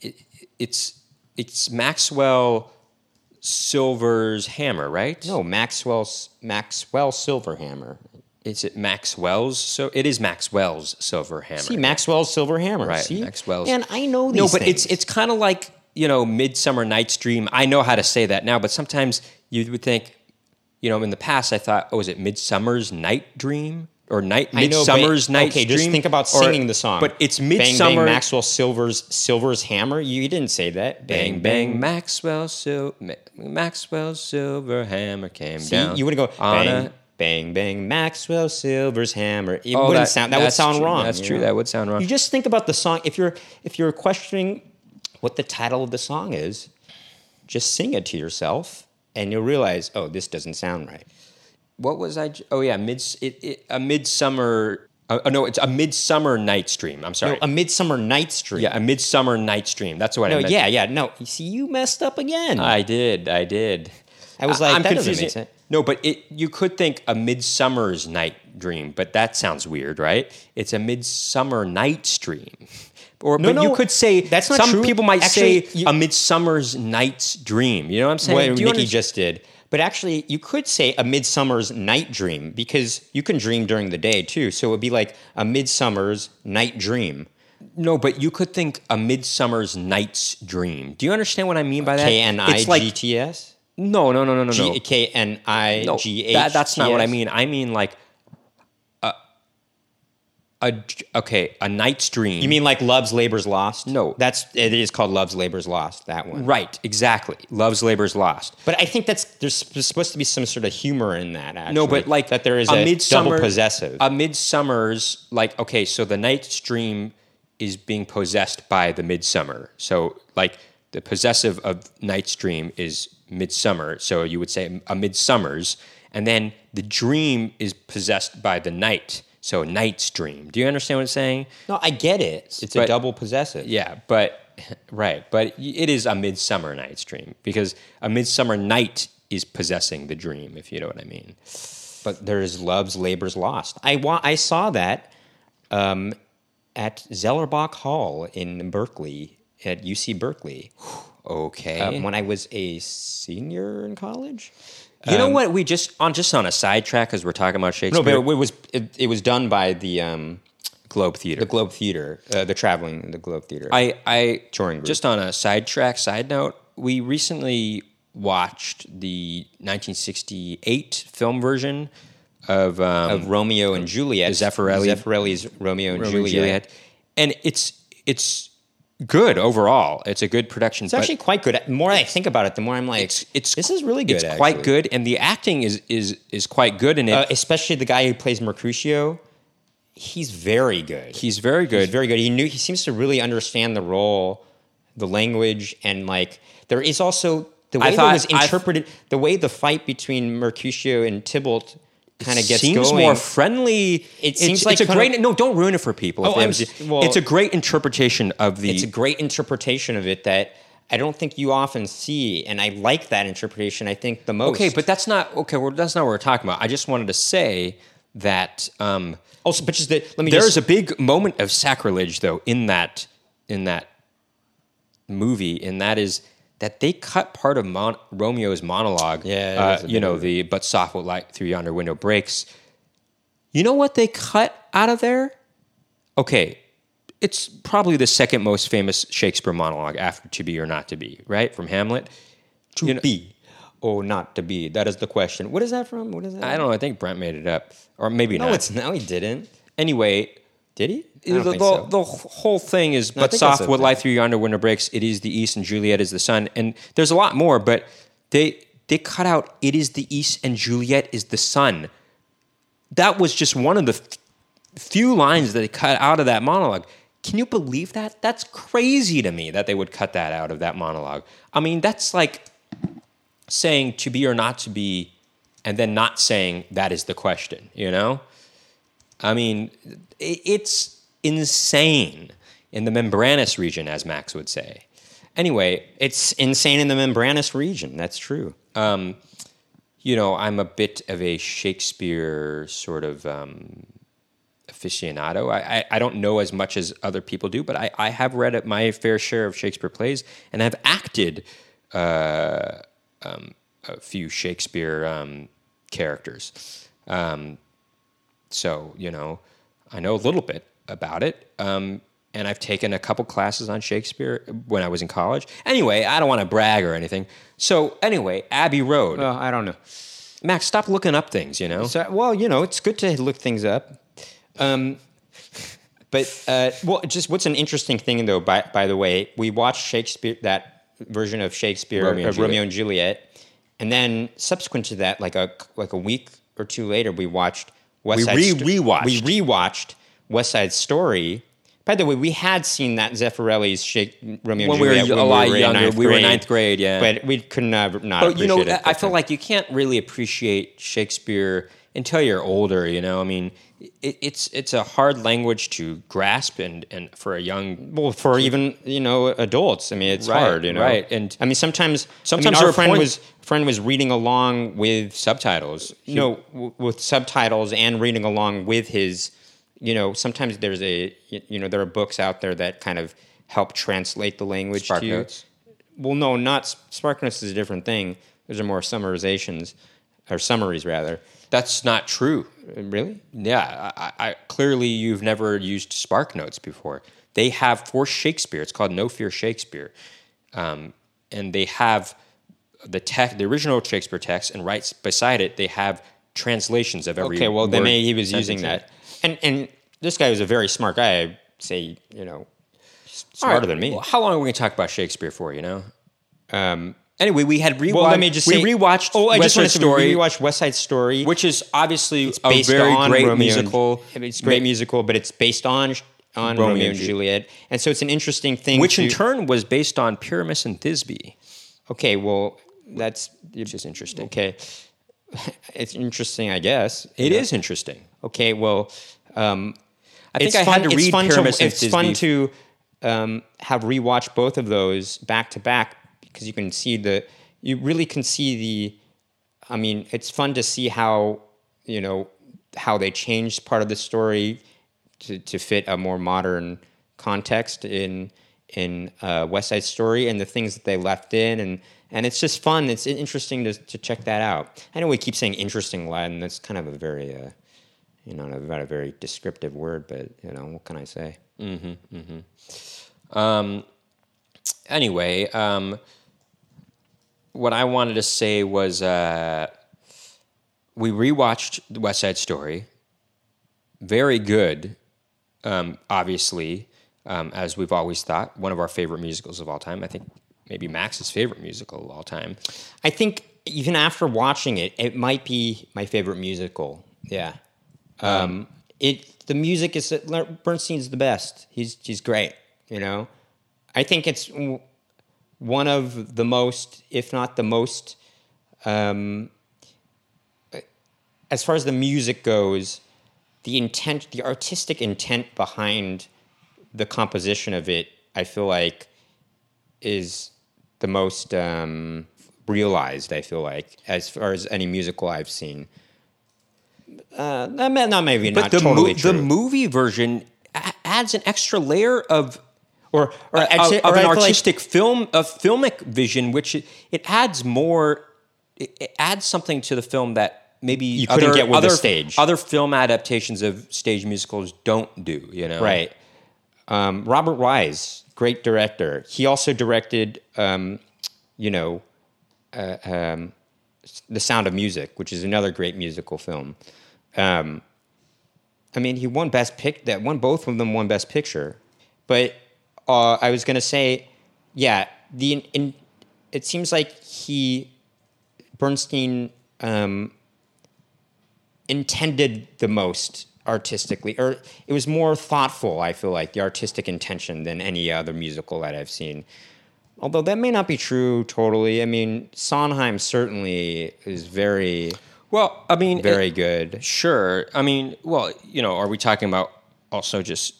A: It, it's it's Maxwell Silver's hammer, right?
B: No, Maxwell's Maxwell Silver hammer.
A: is it Maxwell's? So it is Maxwell's silver hammer.
B: See Maxwell's silver hammer.
A: Right,
B: See?
A: Maxwell's.
B: And I know these
A: no, but
B: things.
A: it's it's kind of like you know Midsummer Night's Dream. I know how to say that now, but sometimes you would think, you know, in the past I thought, oh, is it Midsummer's Night Dream or Night
B: I know, but-
A: Midsummer's Night's
B: Okay, just think about
A: Or-
B: singing the song.
A: But it's Midsummer.
B: bang, Maxwell Silver's Silver's hammer. You didn't say that.
A: Bang bang, Maxwell Sil- Ma- Maxwell's silver hammer came
B: See,
A: down.
B: you would go bang,
A: a-
B: bang, bang, Maxwell Silver's hammer. It
A: Oh,
B: wouldn't
A: that-
B: sound that would sound
A: true.
B: wrong.
A: That's true.
B: know?
A: That would sound wrong.
B: You just think about the song. If you're if you're questioning what the title of the song is, just sing it to yourself, and you'll realize, oh, this doesn't sound right.
A: What was I? Oh yeah, mid it, it, a midsummer. Uh, oh no, it's a midsummer Night's Dream. I'm sorry.
B: No, a Midsummer Night's Dream.
A: yeah, a midsummer Night's Dream. That's what I
B: No,
A: meant.
B: yeah, yeah. No, you see, you messed up again.
A: I did. I did.
B: I was like,
A: I'm
B: that doesn't make sense.
A: No, but it you could think a midsummer's night dream, but that sounds weird, right? It's a midsummer night's dream. Or
B: No,
A: but you could say
B: that's not
A: some
B: true.
A: people might
B: Actually,
A: say
B: you-
A: a midsummer's night's dream. You know what I'm saying?
B: what
A: Nikki
B: just did. But actually, you could say a midsummer's night dream because you can dream during the day too. So it would be like a midsummer's night dream.
A: No, but you could think a midsummer's night's dream. Do you understand what I mean by that?
B: K N I G T S?
A: no, no, no, no, no, no.
B: G- K N I
A: No, that, that's not what I mean. I mean like a okay, a night's dream.
B: You mean like Love's Labor's Lost?
A: No.
B: That's it is called Love's Labor's Lost, that one.
A: right? Exactly. Love's labor's lost.
B: But I think that's there's supposed to be some sort of humor in that actually.
A: No, but like
B: that there is a,
A: midsummer
B: double possessive.
A: A midsummer's like okay, so the night's dream is being possessed by the midsummer. So like the possessive of night's dream is midsummer. So you would say a midsummer's, and then the dream is possessed by the night. So night's dream. Do you understand what I'm saying?
B: no, I get it. It's a double possessive.
A: Yeah, but [laughs] right, but it is a midsummer night's dream because a midsummer night is possessing the dream. If you know what I mean.
B: but there is Love's Labor's Lost. I wa- I saw that um, at Zellerbach Hall in Berkeley at UC Berkeley [sighs]
A: Okay.
B: uh, when I was a senior in college.
A: You know what? We just on just on a sidetrack because we're talking about Shakespeare.
B: No, but it was it, it was done by the um,
A: Globe Theater.
B: the Globe Theater, uh, the traveling the Globe Theater.
A: I, I
B: Touring group.
A: just on a sidetrack. Side note: We recently watched the 1968 film version of, um,
B: of Romeo and Juliet,
A: Zeffirelli-
B: Zeffirelli's Romeo and
A: Romeo and
B: Juliet.
A: and it's it's good overall. It's a good production.
B: It's actually quite good. The more I think about it, the more I'm like,
A: it's it's
B: this is really good.
A: It's quite good, and the acting is is is quite good in it.
B: uh, especially the guy who plays Mercutio. He's very good.
A: He's very good.
B: He's very good. He knew. He seems to really understand the role, the language, and like there is also the
A: I
B: way
A: thought-
B: that was
A: I-
B: interpreted. the way the fight between Mercutio and Tybalt kind of gets
A: seems
B: going.
A: more friendly.
B: It
A: It's-
B: seems like
A: it's a great.
B: of-
A: no, don't ruin it for people.
B: Oh, I'm
A: haven't
B: s-
A: seen-
B: well-
A: it's a great interpretation of the.
B: it's a great interpretation of it that I don't think you often see, and I like that interpretation. I think the most.
A: okay, but that's not okay. Well, that's not what we're talking about. I just wanted to say that um,
B: also, but just the, let me
A: There's
B: just
A: a big moment of sacrilege, though, in that in that movie, and that is that they cut part of Mon- Romeo's monologue.
B: Yeah,
A: uh, you know the but soft will light through yonder window breaks. You know what they cut out of there? Okay, it's probably the second most famous Shakespeare monologue after "To Be or Not to Be," right from Hamlet.
B: to
A: you know-
B: be or not to be. That is the question. What is that from? What is that?
A: I don't know. I think Brent made it up, or maybe
B: No,
A: not.
B: it's no, he didn't.
A: anyway,
B: Did he?
A: The, the,
B: so.
A: the whole thing is, but soft would lie through yonder window breaks. It is the east, and Juliet is the sun. And there's a lot more, but they they cut out. It is the east, and Juliet is the sun. That was just one of the f- few lines that they cut out of that monologue. Can you believe that? That's crazy to me that they would cut that out of that monologue. I mean, that's like saying to be or not to be, and then not saying that is the question. You know. I mean, it's insane in the membranous region, as Max would say. Anyway,
B: it's insane in the membranous region. That's true.
A: you know, I'm a bit of a Shakespeare sort of um, aficionado. I, I, I don't know as much as other people do, but I, I have read my fair share of Shakespeare plays and I've acted uh, um, a few Shakespeare um, characters. Um, so you know, I know a little bit about it. Um, and I've taken a couple classes on Shakespeare when I was in college. Anyway, I don't want to brag or anything. So anyway, Abbey Road.
B: Well, I don't know.
A: Max, stop looking up things. You know.
B: So, well, you know, it's good to look things up. Um, but uh, well, just what's an interesting thing though. By by the way, we watched Shakespeare that version of Shakespeare
A: Romeo and
B: of
A: Juliet.
B: Romeo and Juliet, and then subsequent to that, like a like a week or two later, we watched West
A: We
B: Side
A: re- rewatched.
B: We rewatched West Side Story. By the way, we had seen that Zeffirelli's Shake, Romeo
A: When we were
B: Juliet
A: a lot
B: in
A: younger.
B: ninth
A: We were in
B: grade,
A: ninth grade, yeah.
B: but we could not not.
A: But you know,
B: it
A: I feel like you can't really appreciate Shakespeare until you're older. You know, I mean, it, it's it's a hard language to grasp, and and for a young
B: Well, for even you know adults, I mean, it's
A: Right,
B: hard, you know.
A: right, and-
B: I mean, sometimes
A: Sometimes
B: I mean, our friend
A: point-
B: was friend was reading along with
A: subtitles.
B: no w- with subtitles and reading along with his. You know, sometimes there's a, you know there are books out there that kind of help translate the language
A: Spark
B: to you.
A: notes.
B: Well, no, not Spark Notes is a different thing. Those are more summarizations or summaries rather.
A: That's not true.
B: Uh, Really?
A: Yeah, I, I, clearly you've never used Spark Notes before. They have for Shakespeare. It's called No Fear Shakespeare, um, and they have the text, the original Shakespeare text, and right beside it they have translations of every.
B: Okay, well then maybe he was using that. And and this guy was a very smart guy. I'd say you know smarter
A: right,
B: than me.
A: well, how long are we going to talk about Shakespeare for? You know.
B: Um,
A: Anyway, we had rewatched.
B: well, let me just
A: we
B: say,
A: rewatched.
B: Oh, I
A: West
B: just
A: Side
B: to
A: Story,
B: We rewatched West Side Story,
A: which is obviously a
B: based
A: very
B: on
A: great
B: Romeo and-
A: musical.
B: it's a great musical, but it's based on on
A: Romeo
B: Romeo,
A: and
B: and Juliet, and so it's an interesting thing.
A: which in turn was based on Pyramus and Thisbe,
B: okay, well, that's
A: which is interesting.
B: okay. [laughs] It's interesting, I guess.
A: It is interesting.
B: Okay, well, um,
A: I think
B: it's
A: I
B: fun,
A: had to read
B: fun
A: Pyramus
B: to,
A: and
B: It's fun to um, have rewatched both of those back to back because you can see the, you really can see the, I mean, it's fun to see how, you know, how they changed part of the story to, to fit a more modern context in in uh, West Side Story and the things that they left in and and it's just fun. It's interesting to to check that out. I know we keep saying interesting and that's kind of a very uh, you know not a very descriptive word, but you know what can I say? Mm-hmm. Mm-hmm.
A: Um, anyway, um, what I wanted to say was uh, we rewatched the West Side Story. Very good, um, obviously, um, as we've always thought, one of our favorite musicals of all time. I think maybe Max's favorite musical of all time.
B: I think even after watching it, it might be my favorite musical. Yeah, um, it the music is Bernstein's the best. He's he's great. You know, I think it's one of the most, if not the most, um, as far as the music goes, the intent, the artistic intent behind the composition of it, I feel like is the most um, realized. I feel like as far as any musical I've seen. Uh, not not maybe
A: But
B: not
A: the,
B: totally
A: mo-
B: true.
A: the movie version adds an extra layer of
B: or or,
A: of,
B: say-
A: of an
B: I feel like-
A: artistic film, of filmic vision, which it, it adds more. It, it adds something to the film that maybe you
B: couldn't
A: other,
B: get with the stage.
A: Other film adaptations of stage musicals don't do. You know,
B: Right. Um, Robert Wise, great director. He also directed, um, you know, uh, um, The Sound of Music, which is another great musical film. Um, I mean, he won Best Pick. That won both of them won Best Picture. But uh, I was to say, yeah, the in, in, it seems like he Bernstein um, intended the most artistically, or it was more thoughtful. I feel like the artistic intention than any other musical that I've seen. Although that may not be true totally. I mean, Sondheim certainly is very,
A: Well, I mean,
B: very
A: it-
B: good.
A: Sure. I mean, well, you know, are we talking about also just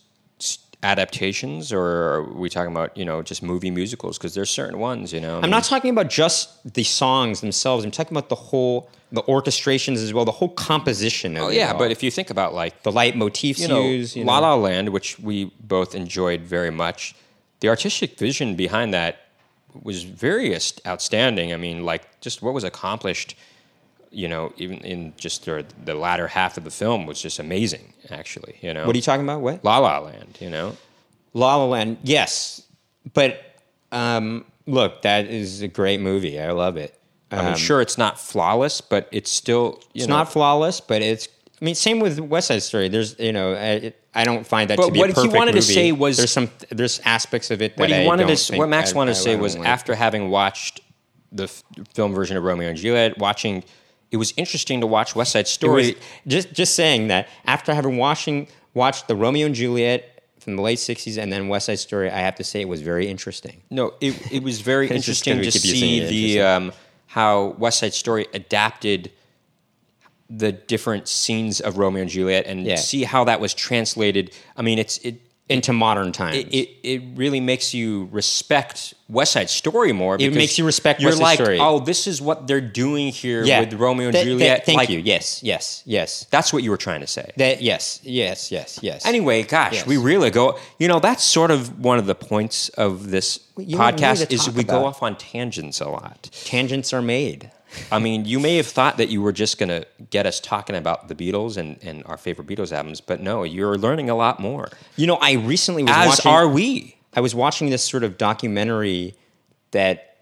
A: adaptations, or are we talking about you know just movie musicals? Because there's certain ones, you know.
B: I'm not talking about just the songs themselves. I'm talking about the whole, the orchestrations as well, the whole composition of
A: Oh yeah, but if you think about like
B: the leitmotifs
A: you know,
B: used, you know.
A: La La Land, which we both enjoyed very much, the artistic vision behind that was very outstanding. I mean, like just what was accomplished you know, even in just the, the latter half of the film was just amazing. Actually, you know,
B: What are you talking about? What?
A: La La Land, you know.
B: La La Land, yes, but um, look, that is a great movie. I love it.
A: I mean, sure, it's not flawless, but it's still you
B: It's
A: know,
B: not flawless, but it's. I mean, same with West Side Story. There's, you know, I, I don't find that
A: But
B: to be
A: what he wanted to say was-
B: there's some there's aspects of it that
A: what he wanted to what Max
B: I-
A: wanted
B: I-
A: to say was
B: like.
A: after having watched the f- film version of Romeo and Juliet, watching it was interesting to watch West Side Story.
B: was just just saying that after having watching watched the Romeo and Juliet from the late '60s and then West Side Story, I have to say it was very interesting.
A: No, it it was very [laughs] interesting to see the um, how West Side Story adapted the different scenes of Romeo and Juliet and
B: Yeah.
A: see how that was translated. I mean, it's it.
B: Into modern times,
A: It, it, it really makes you respect West Side Story more. it
B: makes you respect
A: You're
B: West Side
A: like,
B: Story.
A: oh, this is what they're doing here
B: yeah,
A: with Romeo and
B: that-
A: Juliet.
B: thank
A: like,
B: you. Yes, yes, yes.
A: That's what you were trying to say.
B: That yes, yes, yes, yes.
A: Anyway, gosh,
B: Yes.
A: we really go. You know, that's sort of one of the points of this
B: you
A: podcast is we go off on tangents a lot.
B: tangents are made.
A: I mean, you may have thought that you were just going to get us talking about the Beatles and, and our favorite Beatles albums, but no, you're learning a lot more.
B: You know, I recently was
A: As
B: watching.
A: are we.
B: I was watching this sort of documentary that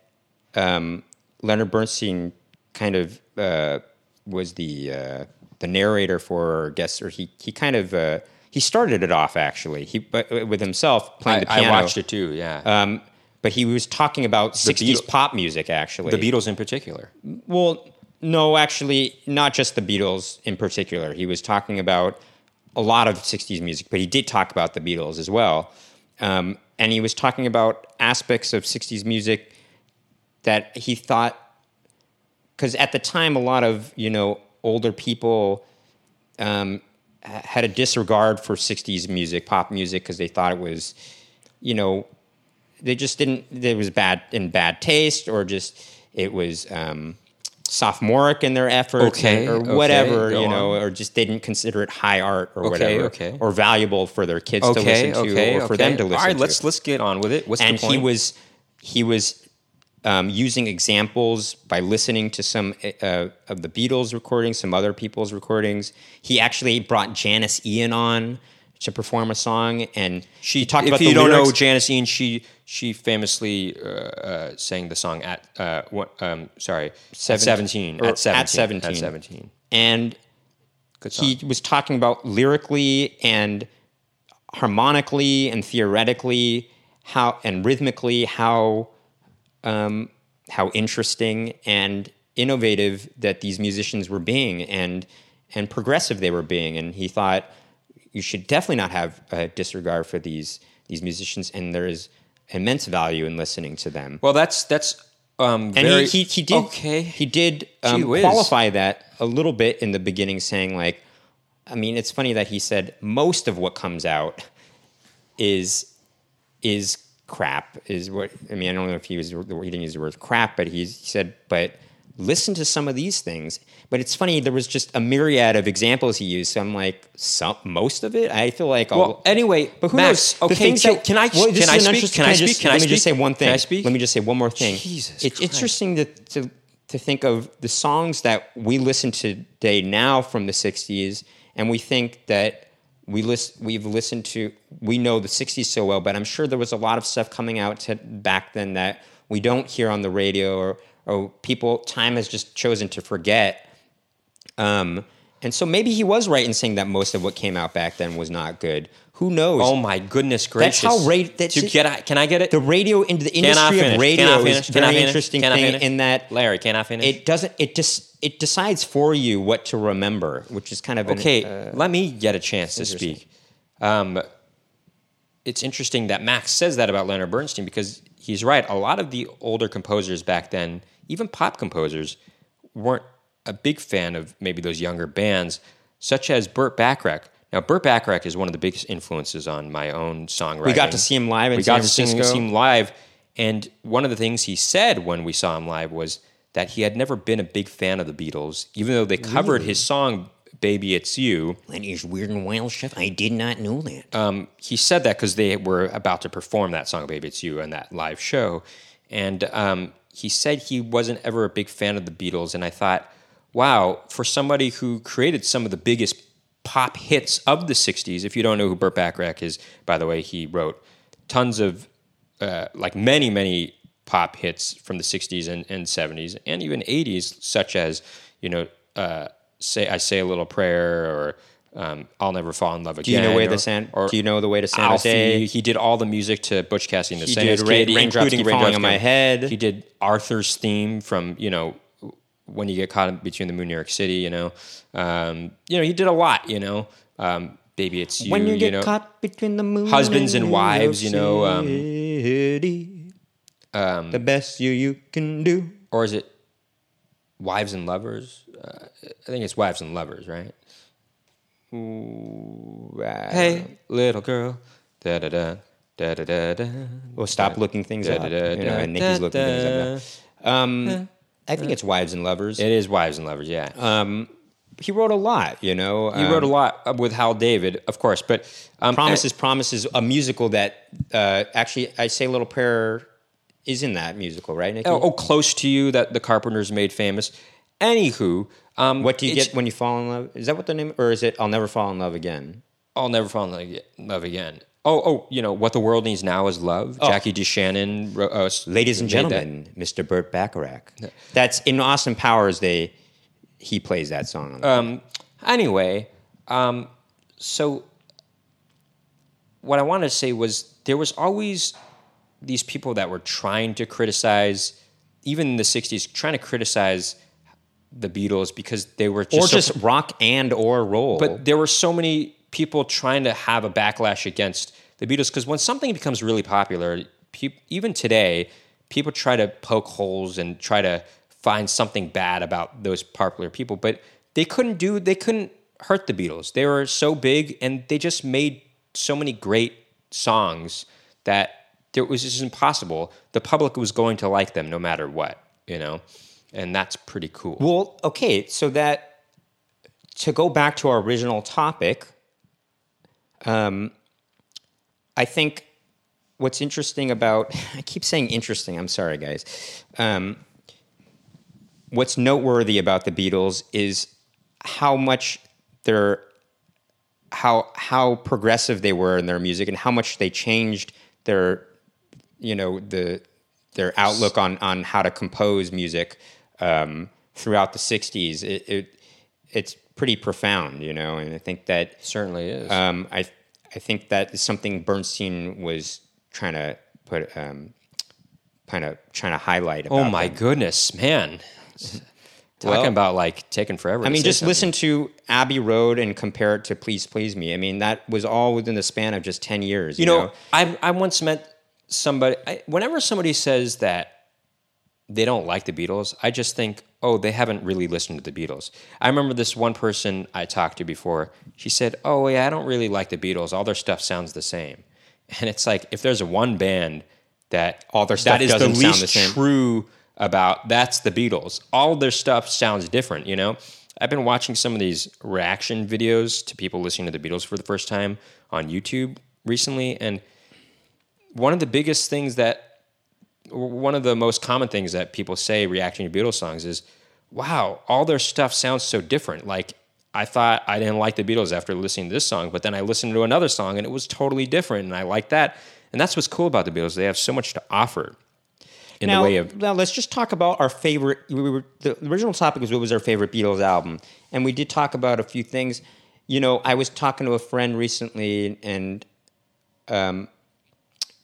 B: um, Leonard Bernstein kind of uh, was the uh, the narrator for, or guess, or he he kind of uh, he started it off actually. He but uh, with himself playing
A: I,
B: the
A: I
B: piano.
A: watched it too, yeah.
B: Um, but he was talking about '60s
A: Beatles-
B: pop music actually.
A: the Beatles in particular.
B: Well, no, actually, not just the Beatles in particular. He was talking about a lot of 60s music, but he did talk about the Beatles as well. Um, and he was talking about aspects of 60s music that he thought, because at the time, a lot of, you know, older people um, had a disregard for 60s music, pop music, because they thought it was, you know, they just didn't, it was bad in bad taste or just, it was, um, sophomoric in their efforts
A: Okay,
B: or
A: okay,
B: whatever, you know,
A: on.
B: or just didn't consider it high art or
A: Okay,
B: whatever,
A: okay.
B: or valuable for their kids to listen to or for them to listen to.
A: All right,
B: to.
A: let's let's get on with it. What's
B: and
A: the point?
B: he was he was um, using examples by listening to some uh, of the Beatles recordings, some other people's recordings. He actually brought Janis Ian on to perform a song, and
A: she
B: talked about.
A: if
B: you
A: don't know. Janis Ian, she she famously uh, uh, sang the song at uh, what, um, sorry
B: Seven-
A: seventeen
B: or
A: at seventeen
B: at 17.
A: at seventeen.
B: and he was talking about lyrically and harmonically and theoretically how and rhythmically how um, how interesting and innovative that these musicians were being and and progressive they were being and he thought you should definitely not have a disregard for these these musicians and there is immense value in listening to them
A: well, that's that's um,
B: and
A: very
B: he, he, he did
A: okay.
B: he did um, qualify that a little bit in the beginning, saying like, I mean, it's funny that he said most of what comes out is is crap. Is what I mean. I don't know if he was he didn't use the word crap, but he said, but listen to some of these things. But it's funny there was just a myriad of examples he used. So I'm like, some most of it. I feel like
A: Well, anyway,
B: but who
A: Max,
B: knows?
A: Okay,
B: things
A: can- I-
B: well,
A: can I speak? Can I
B: just-
A: speak? Can I
B: let me just say one thing.
A: Can I speak?
B: Let me just say one more thing.
A: Jesus
B: it's
A: Christ.
B: interesting to, to to think of the songs that we listen to today now from the '60s, and we think that we list, we've listened to we know the '60s so well, but I'm sure there was a lot of stuff coming out to, back then that we don't hear on the radio or or people time has just chosen to forget. Um, and so maybe he was right in saying that most of what came out back then was not good. Who knows?
A: Oh my goodness gracious!
B: That's how ra- that's just-
A: get, can I get it?
B: the radio into the industry of radio is very interesting
A: Can
B: thing in that
A: Larry, can I finish?
B: it doesn't it just it decides for you what to remember, which is kind of an,
A: Okay,
B: uh,
A: let me get a chance to speak. Um, it's interesting that Max says that about Leonard Bernstein because he's right. A lot of the older composers back then, even pop composers, weren't a big fan of maybe those younger bands, such as Burt Bacharach. Now, Burt Bacharach is one of the biggest influences on my own songwriting.
B: We got to see him live in
A: we
B: San
A: got to see him-
B: Francisco.
A: see him live, and one of the things he said when we saw him live was that he had never been a big fan of the Beatles, even though they covered his song "Baby It's You."
B: That is weird and wild stuff. I did not know that.
A: um, he said that because they were about to perform that song "Baby It's You" on that live show, and um, he said he wasn't ever a big fan of the Beatles. And I thought, wow, for somebody who created some of the biggest pop hits of the 60s, if you don't know who Burt Bacharach is, by the way, he wrote tons of, uh, like many, many pop hits from the 60s and, and 70s and even 80s, such as, you know, uh, say I Say a Little Prayer or um, I'll Never Fall in Love Again.
B: Do you know the
A: way
B: the San? Or do you know the way to San
A: Alfie.
B: Jose?
A: He did all the music to Butch Cassidy and the
B: He
A: Saints
B: did Rain-
A: Kid,
B: Raindrops
A: including
B: Keep Falling
A: Raindrops
B: on My Head.
A: He did Arthur's theme from you know when you get caught in between the moon, New York City. You know, um, you know he did a lot. You know, um, baby, it's you.
B: when you get
A: know,
B: caught between the moon,
A: Husbands and
B: New
A: wives, you know, um,
B: City, the best you you can do.
A: or is it wives and lovers? Uh, I think it's wives and lovers, right? Hey, little girl, da da da da da da da.
B: Well, stop looking things
A: Da,
B: up.
A: da, da,
B: You know,
A: da,
B: and Nikki's
A: da,
B: looking things up now. Um, I think it's Wives and Lovers.
A: It is wives and lovers, yeah.
B: Um, he wrote a lot, you know.
A: He wrote a lot with Hal David, of course, but um,
B: Promises, Promises, a musical that uh, actually, I Say Little Prayer is in that musical, right, Nikki?
A: oh, oh, close to you that the Carpenters made famous. Anywho, um,
B: what do you get when you fall in love? Is that what the name, or is it I'll Never Fall in Love Again?
A: I'll never fall in love- again. Oh, oh, you know what the world needs now is love. Jackie DeShannon, wrote- uh,
B: Ladies and
A: that.
B: gentlemen, Mr. Burt Bacharach. That's in Austin Powers. They he plays that song. On
A: Um, anyway, um, so what I wanted to say was there was always these people that were trying to criticize, even in the '60s, trying to criticize the Beatles because they were just
B: or
A: so-
B: just rock and or roll.
A: but there were so many people trying to have a backlash against the Beatles because when something becomes really popular, peop even today, people try to poke holes and try to find something bad about those popular people, but they couldn't do they couldn't hurt the Beatles. They were so big and they just made so many great songs that it was just impossible. The public was going to like them no matter what, you know, and that's pretty cool.
B: Well, okay, so that to go back to our original topic, um, I think what's interesting about [laughs] I keep saying interesting. I'm sorry, guys. Um, what's noteworthy about the Beatles is how much they're how how progressive they were in their music and how much they changed their you know the their outlook on on how to compose music um, throughout the 60s it, it it's pretty profound you know and i think that
A: certainly is.
B: um, i i think that is something bernstein was trying to put um, kind of trying to highlight about
A: Oh my
B: them.
A: goodness, man! Talking
B: Well,
A: about like taking forever.
B: I mean, just
A: something.
B: listen to Abbey Road and compare it to Please Please Me. I mean, that was all within the span of just 10 years. You,
A: You know, I I once met somebody. I, whenever somebody says that they don't like the Beatles, I just think, oh, they haven't really listened to the Beatles. I remember this one person I talked to before. She said, "Oh yeah, I don't really like the Beatles. All their stuff sounds the same." [laughs] And it's like if there's a one band that
B: All their stuff
A: that is the
B: doesn't sound
A: least
B: the same.
A: true about that's the Beatles. All their stuff sounds different, you know? I've been watching some of these reaction videos to people listening to the Beatles for the first time on YouTube recently and one of the biggest things that one of the most common things that people say reacting to Beatles songs is, "Wow, all their stuff sounds so different." Like I thought I didn't like the Beatles after listening to this song, but then I listened to another song and it was totally different, and I like that. And that's what's cool about the Beatles; they have so much to offer in
B: now,
A: the way of
B: now let's just talk about our favorite. We were, the original topic was what was our favorite Beatles album, and we did talk about a few things. You know, I was talking to a friend recently, and um,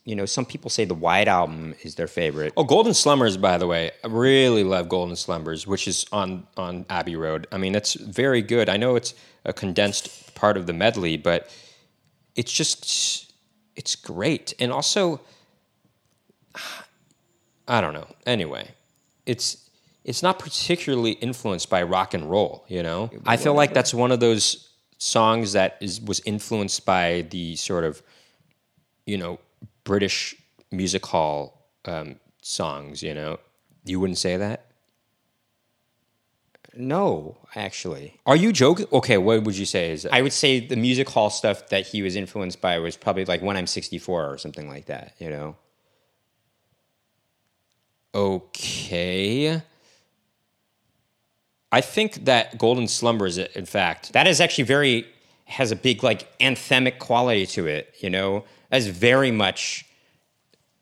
B: you know, some people say the White Album is their favorite.
A: Oh, Golden Slumbers, by the way, I really love Golden Slumbers, which is on on Abbey Road. I mean, it's very good. I know it's a condensed part of the medley, but it's just it's great. And also, I don't know. Anyway, it's it's not particularly influenced by rock and roll. You know, I feel like that's one of those songs that is was influenced by the sort of you know British music hall um, songs. You know, you wouldn't say that.
B: No, actually,
A: Are you joking? Okay, what would you say is that?
B: I would say the music hall stuff that he was influenced by was probably like when I'm 64 or something like that. You know,
A: okay. I think that Golden Slumber is in fact,
B: that is actually very has a big like anthemic quality to it. You know, as very much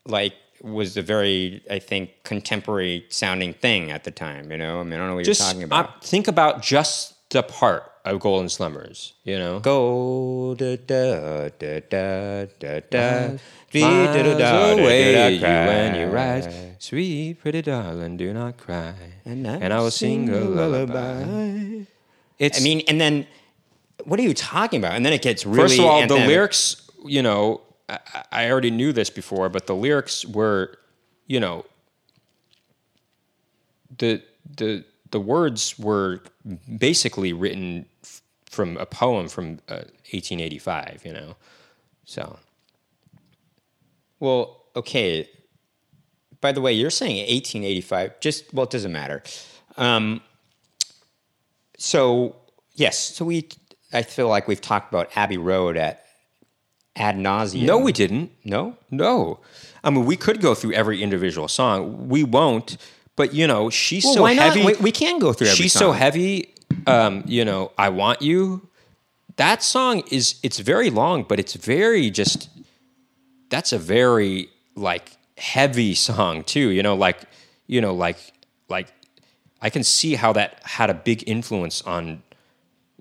B: like was a very I think contemporary sounding thing at the time. You know, I mean, I don't know what
A: just,
B: you're talking about.
A: Uh, think about just the part of Golden Slumbers. You know,
B: go da da da da da da.
A: Miles away you when you rise, sweet pretty darling, do not cry, and and I will sing a lullaby.
B: It's, I mean, and then what are you talking about? And then it gets really.
A: First of all, the lyrics, you know, I, I already knew this before, but the lyrics were, you know, the the the words were basically written f- from a poem from uh, 1885. You know, so.
B: Well, okay. By the way, you're saying 1885. Just well, it doesn't matter. Um, so yes, so we I feel like we've talked about Abbey Road at ad nauseum.
A: No, we didn't.
B: No,
A: no. I mean, we could go through every individual song. We won't. But you know, she's well, so heavy.
B: We, we, can go through.
A: she's
B: song.
A: so heavy. Um, you know, I want you. That song is it's very long, but it's very just. That's a very like heavy song too. You know, like you know, like like I can see how that had a big influence on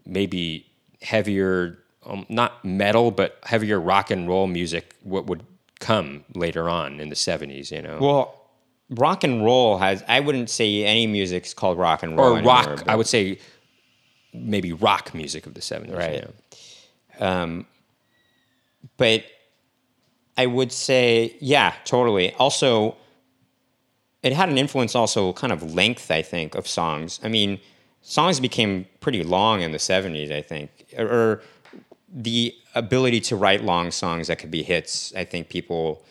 A: maybe heavier, um, not metal, but heavier rock and roll music. What would come later on in the seventies? You know.
B: Well, rock and roll has. I wouldn't say any music's called rock and roll.
A: Or rock. Anymore, I would say maybe rock music of the seventies.
B: Right. You know? um, but I would say, yeah, totally. Also, it had an influence. Also, kind of length. I think of songs. I mean songs became pretty long in the 70s, I think. Or, or the ability to write long songs that could be hits, I think people,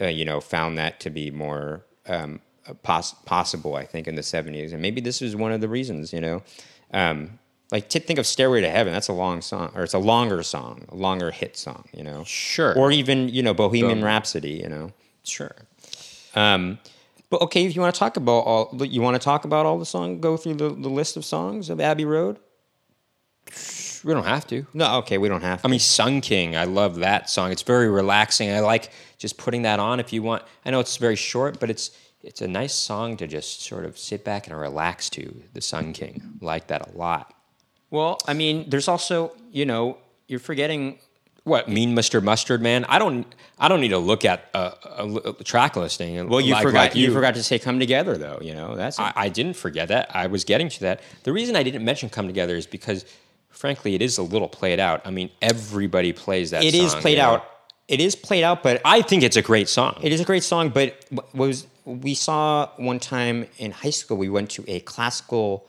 B: uh, you know, found that to be more um, pos- possible, I think, in the 70s. And maybe this was one of the reasons, you know. Um, like to think of Stairway to Heaven, that's a long song, or it's a longer song, a longer hit song, you know.
A: Sure.
B: Or even, you know, Bohemian Rhapsody, you know.
A: Sure.
B: Um, but okay, if you want to talk about all, you want to talk about all the song, go through the, the list of songs of Abbey Road.
A: We don't have to.
B: No, okay, we don't have. to.
A: I mean, Sun King. I love that song. It's very relaxing. I like just putting that on if you want. I know it's very short, but it's it's a nice song to just sort of sit back and relax to. The Sun King. I like that a lot.
B: Well, I mean, there's also you know you're forgetting
A: what mean Mr. Mustard Man? I don't I don't need to look at a, a, a track listing.
B: Well, you like, forgot like you. you. forgot to say "Come Together" though. You know that's
A: I I didn't forget that. I was getting to that. The reason I didn't mention "Come Together" is because, frankly, it is a little played out. I mean, everybody plays that.
B: It
A: song,
B: is played out. Know? It is played out, but
A: I think it's a great song.
B: It is a great song, but was we saw one time in high school. We went to a classical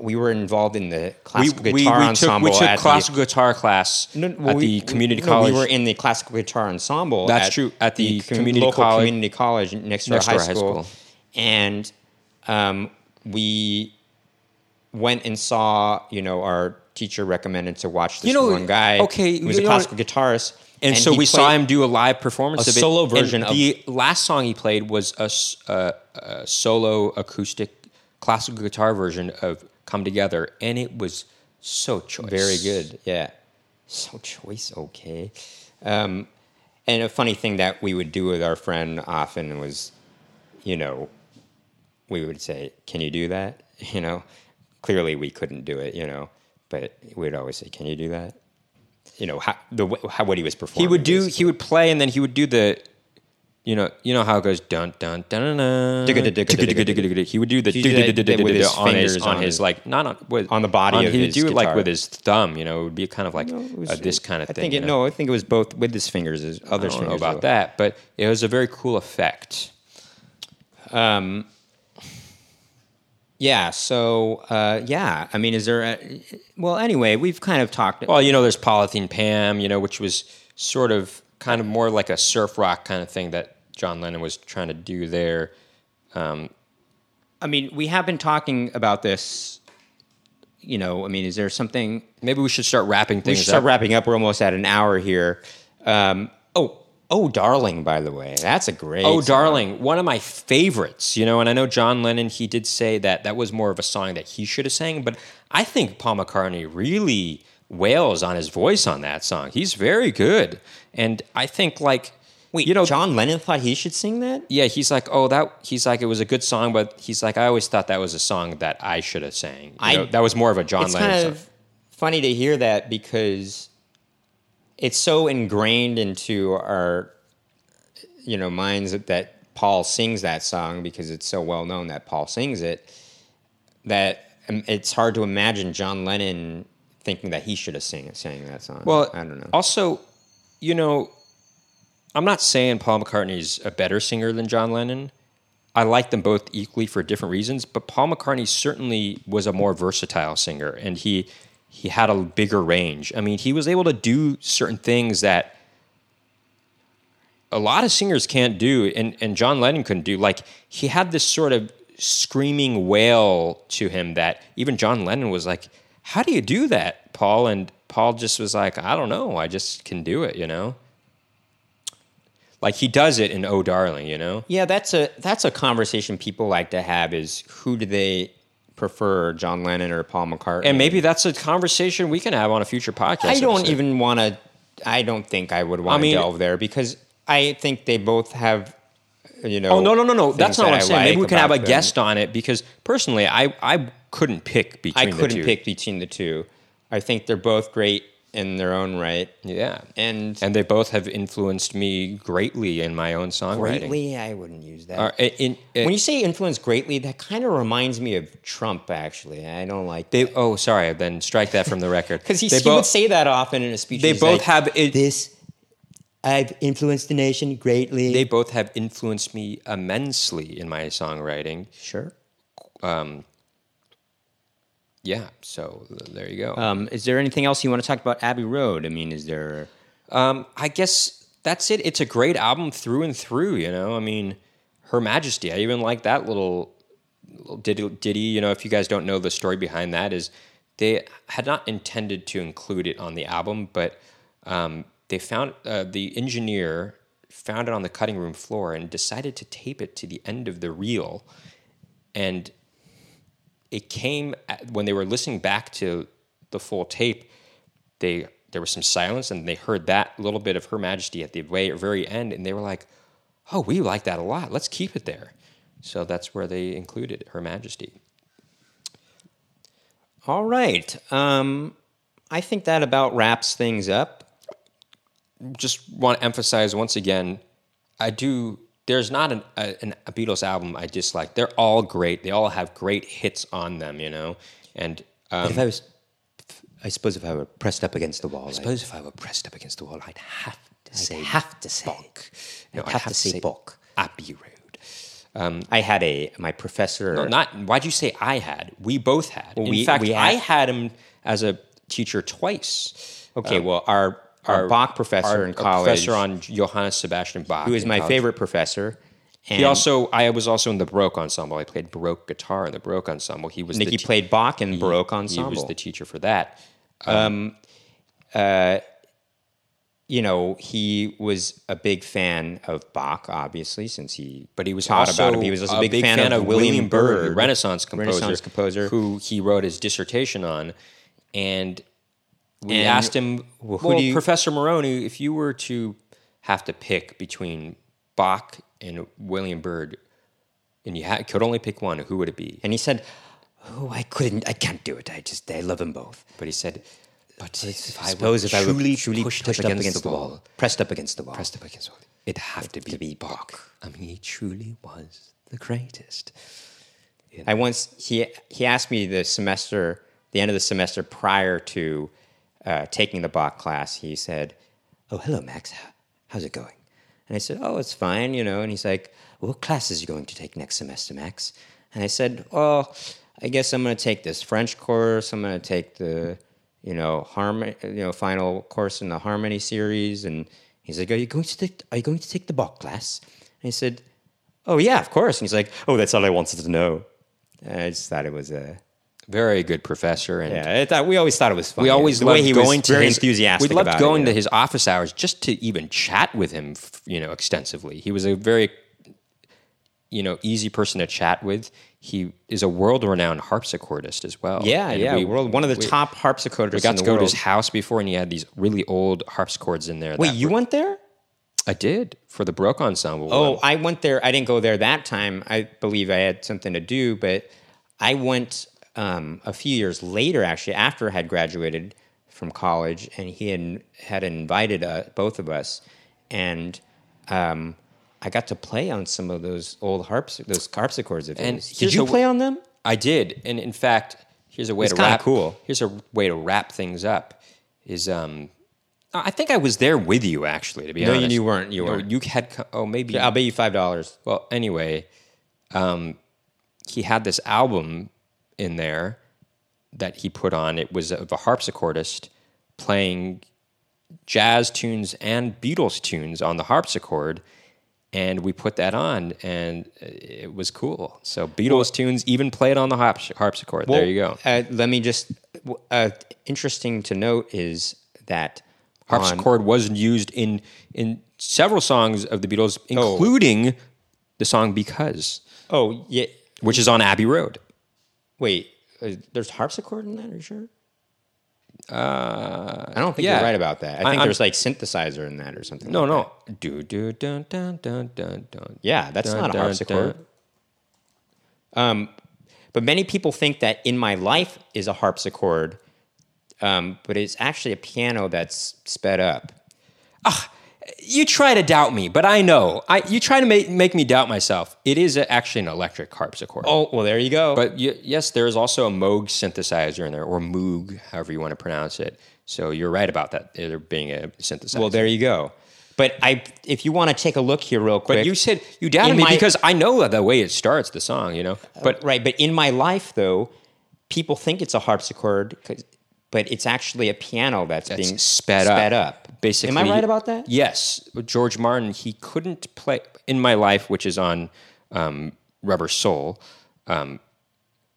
B: we were involved in the classical we, guitar
A: we, we
B: ensemble.
A: Took, we took classical the, guitar class no, well, at the community
B: no,
A: college.
B: We were in the classical guitar ensemble.
A: That's
B: at
A: true. At the,
B: the
A: community
B: local
A: college,
B: community college next to
A: next
B: our, high,
A: high
B: school.
A: school.
B: and um, we went and saw. You know, our teacher recommended to watch this
A: you know,
B: one guy.
A: Okay,
B: who was a classical guitarist.
A: And, and so we saw him do a live performance
B: a
A: of it.
B: solo version
A: and
B: of
A: the last song he played was a, a, a solo acoustic classical guitar version of come together, and it was so choice.
B: Very good, yeah. So choice, okay. Um, and a funny thing that we would do with our friend often was, you know, we would say, "Can you do that?" [laughs] You know, clearly we couldn't do it, you know, but we'd always say, "Can you do that?" You know, how the how what he was performing.
A: He would do.
B: Basically.
A: He would play, and then he would do the you know, you know how it goes dun dun dun dun. He would do the on his on his like not on with
B: on the body.
A: He would do it like with his thumb. You know, it would be kind of like this kind of
B: thing.
A: I
B: think it, no, I think it was both with his fingers. His other I don't
A: know about that, but it was a very cool effect.
B: Um. Yeah. So, uh, yeah. I mean, is there? A, well, anyway, we've kind of talked.
A: Well, you know, there's Polythene Pam. You know, which was sort of kind of more like a surf rock kind of thing that John Lennon was trying to do there. Um,
B: I mean, we have been talking about this. You know, I mean, is there something?
A: Maybe we should start wrapping things. We
B: should start
A: up.
B: wrapping up. We're almost at an hour here. Um, oh, Oh, darling, by the way, that's a great.
A: Oh,
B: song.
A: darling, one of my favorites. You know, and I know John Lennon. He did say that that was more of a song that he should have sang, but I think Paul McCartney really wails on his voice on that song. He's very good, and I think like.
B: Wait,
A: you know,
B: John Lennon thought he should sing that?
A: Yeah, he's like, oh, that. He's like, it was a good song, but he's like, I always thought that was a song that I should have sang. You
B: I-
A: know, that was more of a John
B: it's
A: Lennon
B: kind
A: song.
B: of funny to hear that because it's so ingrained into our you know minds that, Paul sings that song because it's so well known that Paul sings it that um, it's hard to imagine John Lennon thinking that he should have sang sang that song.
A: Well,
B: I don't know.
A: Also, you know, I'm not saying Paul McCartney's a better singer than John Lennon. I like them both equally for different reasons, but Paul McCartney certainly was a more versatile singer, and he he had a bigger range. I mean, he was able to do certain things that a lot of singers can't do, and, and John Lennon couldn't do. Like he had this sort of screaming wail to him that even John Lennon was like, "How do you do that, Paul?" And Paul just was like, "I don't know. I just can do it," you know. Like he does it in "Oh Darling," you know.
B: Yeah, that's a that's a conversation people like to have is who do they prefer, John Lennon or Paul McCartney?
A: And maybe that's a conversation we can have on a future podcast.
B: I don't
A: episode.
B: even want to. I don't think I would want to
A: I mean-
B: delve there because I think they both have, you know.
A: Oh no no no no! That's not
B: that
A: what I'm
B: I
A: saying. Maybe we can have a
B: them.
A: guest on it because personally, I I couldn't pick between
B: I couldn't pick between the two. I think they're both great in their own right,
A: Yeah,
B: and,
A: and they both have influenced me greatly in my own songwriting.
B: greatly. I wouldn't use that.
A: Uh,
B: when you say influence greatly, that kind of reminds me of Trump. Actually, I don't like
A: they oh sorry, then strike that from the record [laughs]
B: because he, he
A: both-
B: would say that often in a speech.
A: they both
B: like,
A: have
B: this. I've influenced the nation greatly.
A: they both have influenced me immensely in my songwriting.
B: sure.
A: Yeah, so there you go.
B: Um, is there anything else you want to talk about Abbey Road? I mean, is there?
A: Um, I guess that's it. It's a great album through and through. You know, I mean, Her Majesty. I even like that little, little ditty, ditty. You know, if you guys don't know the story behind that, is they had not intended to include it on the album, but um, they found uh, the engineer found it on the cutting room floor and decided to tape it to the end of the reel, and it came at, when they were listening back to the full tape. They there was some silence, and they heard that little bit of Her Majesty at the very, very end, and they were like, "Oh, we like that a lot. Let's keep it there." So that's where they included Her Majesty.
B: All right. Um, I think that about wraps things up.
A: Just want to emphasize once again, I do. There's not an, a, an, a Beatles album I dislike. They're all great. They all have great hits on them, you know. And um,
B: if I was, I suppose, if I were pressed up against the wall, I
A: suppose if I were pressed up against the wall, I'd have to say
B: have to say,
A: Bach. No,
B: I'd
A: I'd
B: have, to say Bach.
A: Abbey Road.
B: I had a my professor.
A: No, not. Why'd you say I had? We both had. In
B: we-
A: fact,
B: we
A: I
B: had-
A: had him as a teacher twice.
B: okay, well, our our, Bach professor
A: Our-
B: in college,
A: professor on Johannes Sebastian Bach,
B: who is my
A: college.
B: favorite professor. And
A: He also, I was also in the Baroque ensemble. I played Baroque guitar in the Baroque ensemble. He was Nikki te-
B: played Bach in Baroque ensemble.
A: He was the teacher for that.
B: Um, um, uh, you know, he was a big fan of Bach, obviously, since he
A: But he was
B: taught
A: also
B: about him. He was a big, fan, of William Byrd,
A: the Renaissance composer,
B: Renaissance composer.
A: who he wrote his dissertation on, and we
B: And
A: asked him,
B: who
A: "Well,
B: do you-
A: Professor Moroni, if you were to have to pick between Bach and William Byrd, and you ha- could only pick one, who would it be?"
B: And he said, "Oh, I couldn't. I can't do it. I just I love them both."
A: But he said, "But if I
B: suppose if I were
A: truly
B: truly
A: pushed,
B: pushed,
A: up against, the wall,
B: pressed up against the wall,
A: pressed up against the wall, it'd have to be, Bach. I mean, he truly was the greatest."
B: I once he he asked me the semester, the end of the semester prior to uh, taking the Bach class. He said, "Oh, hello, Max. How's it going?" And I said, "Oh, it's fine, you know." And he's like, "What classes are you going to take next semester, Max?" And I said, "Well, I guess I'm going to take this French course. I'm going to take the, you know, harmony, you know, final course in the harmony series." And he's like, "Are you going to take? Are you going to take the Bach class?" And I said, "Oh yeah, of course." And he's like, "Oh, that's all I wanted to know." And I just thought it was a
A: very good professor, and
B: Yeah, it, we always thought it was funny.
A: we always
B: the way
A: loved
B: he
A: going
B: was
A: to
B: very
A: his,
B: enthusiastic.
A: We loved going
B: it,
A: to his office hours just to even chat with him, you know, extensively. He was a very, you know, easy person to chat with. He is a world-renowned harpsichordist as well.
B: Yeah,
A: And
B: yeah,
A: we-
B: world, one of the
A: we-
B: top harpsichordists.
A: We got
B: in
A: to go
B: world.
A: to his house before, and he had these really old harpsichords in there.
B: Wait, you
A: were-
B: went there?
A: I did for the Baroque ensemble.
B: Oh,
A: one.
B: I went there. I didn't go there that time. I believe I had something to do, but I went um, a few years later, actually, after I had graduated from college, and he had, had invited uh, both of us, and um, I got to play on some of those old harps, those harpsichords of
A: And
B: his. Did you play on them?
A: I did, and in fact, here's a way
B: It's
A: to wrap.
B: cool.
A: Here's a way to wrap things up. Is um, I think I was there with you actually. To be honest.
B: No, you- you weren't, you
A: No,
B: weren't.
A: You had. Oh, maybe.
B: I'll bet you five dollars.
A: well, anyway, um, he had this album in there that he put on. It was of a harpsichordist playing jazz tunes and Beatles tunes on the harpsichord. And we put that on, and it was cool. So Beatles tunes even played on the harps- harpsichord. there you go.
B: Uh, let me just. Uh, interesting to note is that on-
A: Harpsichord was used in in several songs of the Beatles,
B: Oh.
A: including the song "Because,"
B: oh yeah.
A: which is on Abbey Road.
B: Wait, uh, there's harpsichord in that? Are you sure? Uh, I don't think
A: yeah.
B: you're right about that. I think
A: I'm-
B: there's like synthesizer in that or something.
A: No,
B: like
A: no. Do do dun dun dun dun dun.
B: Yeah, that's
A: Dun,
B: not a harpsichord.
A: dun.
B: Um, but many people think that "In My Life" is a harpsichord, um, but it's actually a piano that's sped up.
A: You try to doubt me, but I know. I you try to make make me doubt myself. It is a, actually an electric harpsichord.
B: Oh, well, there you go.
A: But y- yes, there is also a Moog synthesizer in there, or Moog, however you want to pronounce it. So you're right about that. Uh, there being a synthesizer.
B: well, there you go. But I, if you want to take a look here real quick,
A: But you said you doubted me
B: my-
A: because I know the way it starts the song, you know. Uh, but
B: right. But in my life, though, people think it's a harpsichord, but it's actually a piano that's,
A: That's
B: being
A: sped up.
B: Sped up.
A: Basically,
B: am I right about that?
A: Yes, George Martin. He couldn't play in my life, which is on um, Rubber Soul, um,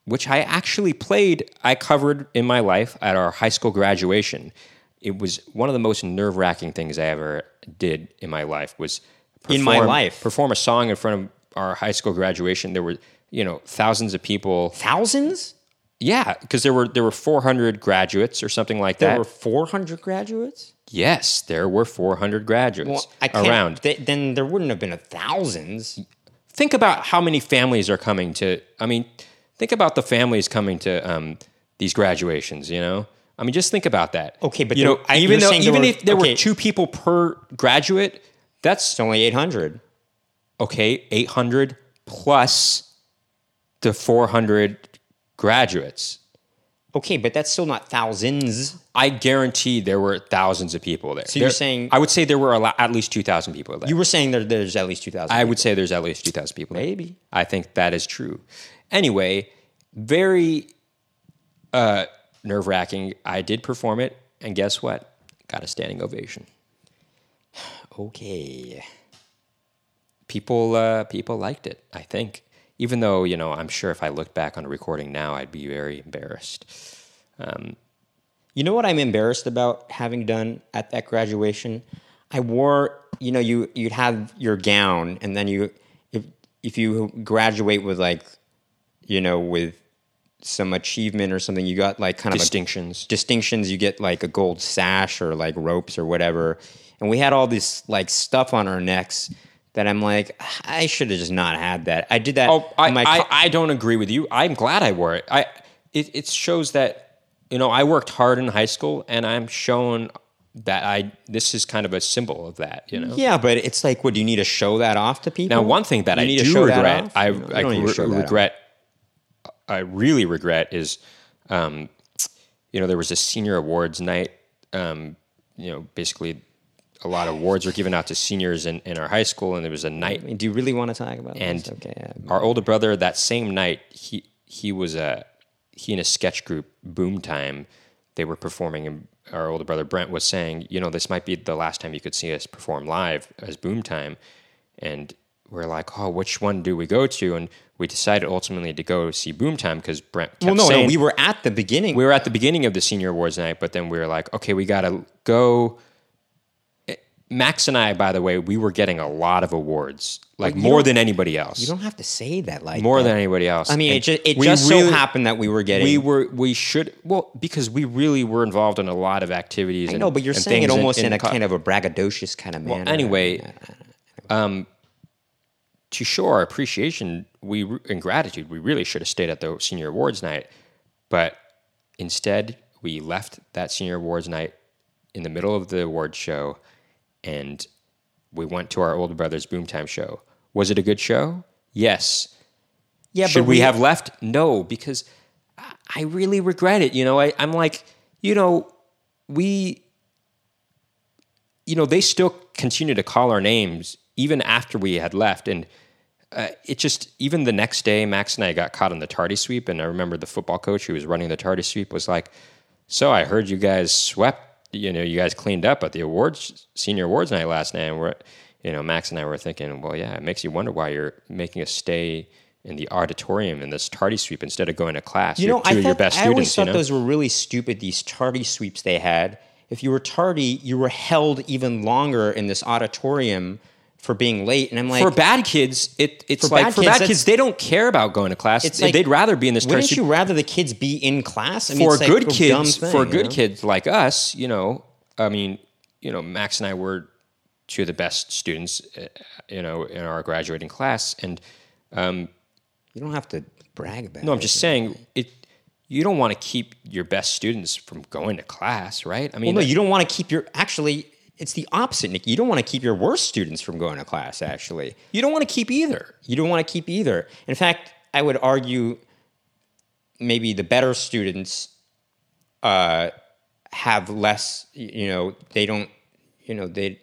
A: which I actually played. I covered in my life at our high school graduation. It was one of the most nerve wracking things I ever did in my life. Was
B: In my
A: perform-
B: life?
A: perform a song in front of our high school graduation. There were you know thousands of people.
B: Thousands?
A: Yeah, because there were there were 400 graduates or something like that.
B: There were 400 graduates?
A: Yes, there were 400 graduates
B: Well,
A: around.
B: th- then there wouldn't have been a thousands.
A: think about how many families are coming to. I mean, think about the families coming to um, these graduations. You know, I mean, just think about that.
B: Okay, but
A: you
B: there-
A: know,
B: I-
A: even though even
B: were-
A: if there
B: okay.
A: were two people per graduate, that's
B: It's only 800.
A: okay. Eight hundred plus the four hundred graduates.
B: Okay, but that's still not thousands.
A: I guarantee there were thousands of people there.
B: So you're
A: There-
B: saying-
A: I would say there were a lot, at least two thousand people there.
B: You were saying there, there's at least 2,000.
A: I would say there's at least 2,000 people. there.
B: Maybe.
A: I think that is true. Anyway, very uh, nerve wracking. I did perform it, and guess what? Got a standing ovation. [sighs]
B: Okay.
A: People, uh, people liked it. I think, even though you know, I'm sure if I looked back on a recording now, I'd be very embarrassed.
B: Um, you know what I'm embarrassed about having done at that graduation? I wore, you know, you you'd have your gown, and then you, if if you graduate with like, you know, with some achievement or something, you got like kind of a
A: Distinctions.
B: distinctions. You get like a gold sash or like ropes or whatever, and we had all this like stuff on our necks that I'm like, I should have just not had that. I did that.
A: Oh, I,
B: my
A: I,
B: co-
A: I don't agree with you. I'm glad I wore it. I it, it shows that you know I worked hard in high school, and I'm shown that I this is kind of a symbol of that. You know.
B: yeah, but it's like, what do you need to show that off to people?
A: Now, one thing that
B: You
A: I
B: need to
A: do
B: show that
A: regret,
B: off?
A: I, I
B: need
A: re-
B: show that off.
A: regret, I really regret is, um, you know, there was a senior awards night. Um, you know, basically, a lot of awards were given out to seniors in, in our high school, and there was a night.
B: Do you really want to talk about
A: And
B: this? Okay. yeah.
A: our older brother, that same night, he he was a he and a sketch group, Boom Time. They were performing, and our older brother Brent was saying, you know, this might be the last time you could see us perform live as Boom Time, and we're like, oh, which one do we go to? And we decided ultimately to go see Boom Time because Brent kept
B: well, no,
A: saying
B: no, we were at the beginning.
A: we were at the beginning of the senior awards night, but then we were like, okay, we got to go. Max and I, by the way, we were getting a lot of awards, like more than anybody else.
B: you don't have to say that like
A: more
B: that.
A: than anybody else.
B: I mean,
A: And
B: it just, it just
A: really-
B: so happened that we were getting.
A: we were we should well because we really were involved in a lot of activities.
B: I
A: and,
B: know, but you're saying it almost in, a
A: co-
B: kind of a braggadocious kind of manner.
A: anyway, um, to show our appreciation, we and gratitude, we really should have stayed at the senior awards night, but instead we left that senior awards night in the middle of the awards show, and we went to our older brother's Boomtime show. Was it a good show? Yes.
B: yeah,
A: Should
B: but
A: we, have left? No, because I- really regret it. You know, I, I'm like, you know, we, you know, they still continue to call our names even after we had left. And uh, it just, even the next day, Max and I got caught on the tardy sweep. And I remember the football coach who was running the tardy sweep was like, So I heard you guys swept, you know, you guys cleaned up at the awards, senior awards night last night. And we're, you know, Max and I were thinking, well, yeah, it makes you wonder why you're making a stay in the auditorium in this tardy sweep instead of going to class.
B: You know,
A: two
B: I,
A: of your
B: thought,
A: best
B: I always
A: students,
B: thought
A: you know?
B: those were really stupid. These tardy sweeps they had. If you were tardy, you were held even longer in this auditorium for being late. And I'm like,
A: for bad kids, it, it's
B: For
A: like
B: bad
A: for
B: kids,
A: bad kids, they don't care about going to class.
B: It's like,
A: They'd rather be in this
B: wouldn't you rather the kids be in class? I mean,
A: for
B: like
A: good
B: a dumb
A: kids,
B: thing,
A: for good
B: know?
A: kids like us, you know, I mean, you know, Max and I were two of the best students, uh, you know, in our graduating class, and
B: You don't have to brag about. It.
A: No, I'm just saying it. You don't want to keep your best students from going to class, right? I mean,
B: Well, no, you don't want to keep your. Actually, it's the opposite, Nick. You don't want to keep your worst students from going to class. Actually,
A: you don't want to keep either.
B: you don't want to keep either. In fact, I would argue maybe the better students uh, have less. You know, they don't. You know, they.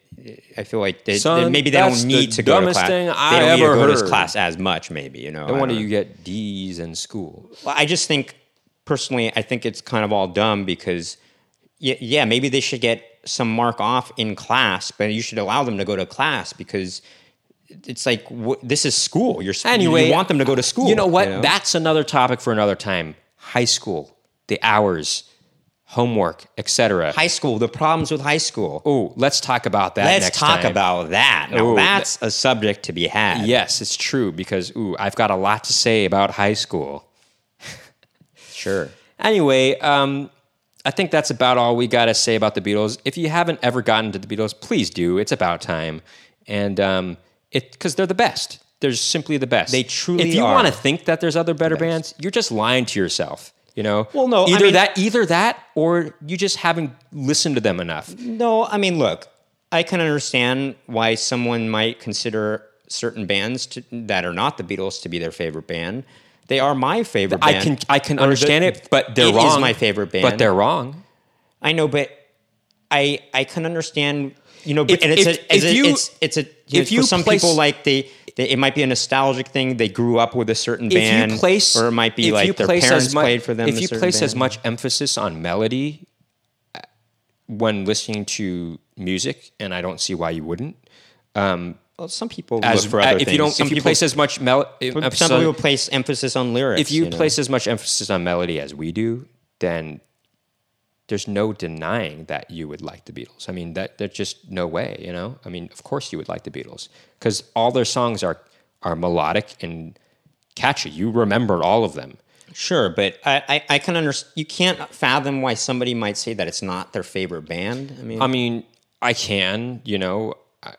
B: I feel like they,
A: Son,
B: they- maybe they don't need
A: the
B: to go to class.
A: thing
B: they
A: I
B: don't need to go to
A: heard.
B: class as much. Maybe you know.
A: No wonder you get D's in school.
B: Well, I just think personally, I think it's kind of all dumb because, yeah, yeah, maybe they should get some mark off in class, but you should allow them to go to class because it's like wh- this is school. You're
A: Anyway,
B: you want them to go to school.
A: You know what?
B: you know?
A: That's another topic for another time. High school, the hours, homework, etc.
B: high school. The problems with high school.
A: Oh, let's talk about that.
B: Let's talk
A: time.
B: about that. Now
A: Ooh,
B: that's a subject to be had.
A: Yes, it's true because ooh, I've got a lot to say about high school.
B: sure. [laughs]
A: Anyway, um, I think that's about all we got to say about the Beatles. If you haven't ever gotten to the Beatles, please do. It's about time, and um, it because they're the best. They're simply the best.
B: They truly
A: If you want to think that there's other better bands, you're just lying to yourself. You know.
B: Well, no, I
A: either
B: mean-
A: that, either that, or you just haven't listened to them enough.
B: No, I mean, look, I can understand why someone might consider certain bands to, that are not the Beatles to be their favorite band. They are my favorite Band.
A: I can I can
B: Or
A: understand
B: the-
A: it, but they're
B: it is
A: wrong.
B: my favorite band.
A: but they're wrong.
B: I know, but I I can understand. You know,
A: If-
B: and it's
A: if-
B: a, it's
A: if
B: a,
A: you-
B: it's, it's a you
A: if
B: know,
A: you
B: for some
A: place-
B: people like they, they it might be a nostalgic thing. They grew up with a certain band,
A: if you place,
B: or it might be like their parents
A: much,
B: played for them.
A: If you place as much emphasis on melody uh, when listening to music, and I don't see why you wouldn't.
B: Well, some people
A: As
B: for other
A: uh, if
B: things.
A: you don't,
B: some
A: if you
B: people,
A: place as much mel,
B: some
A: on-
B: people place emphasis on lyrics.
A: if you,
B: know?
A: place as much emphasis on melody as we do, then there's no denying that you would like the Beatles. I mean, that there's just no way. You know, I mean, of course you would like the Beatles because all their songs are are melodic and catchy. You remember all of them.
B: Sure, but I, I, I can understand. You can't fathom why somebody might say that it's not their favorite band. I mean,
A: I mean, I can, you know,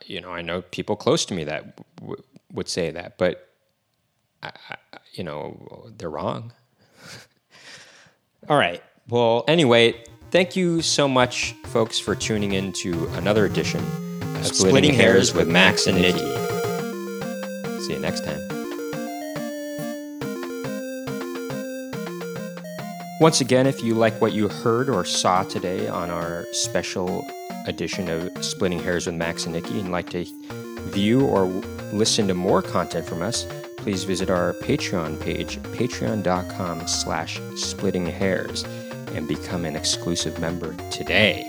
A: you know, I know people close to me that w- would say that, but I, I, you know, they're wrong.
B: all right. Well,
A: Anyway, thank you so much, folks, for tuning in to another edition of
B: splitting, hairs with Max and Nikki.
A: See you next time. Once again, if you like what you heard or saw today on our special edition of Splitting Hairs with Max and Nikki and like to view or listen to more content from us, please visit our Patreon page, patreon.com slash splitting hairs, and become an exclusive member today.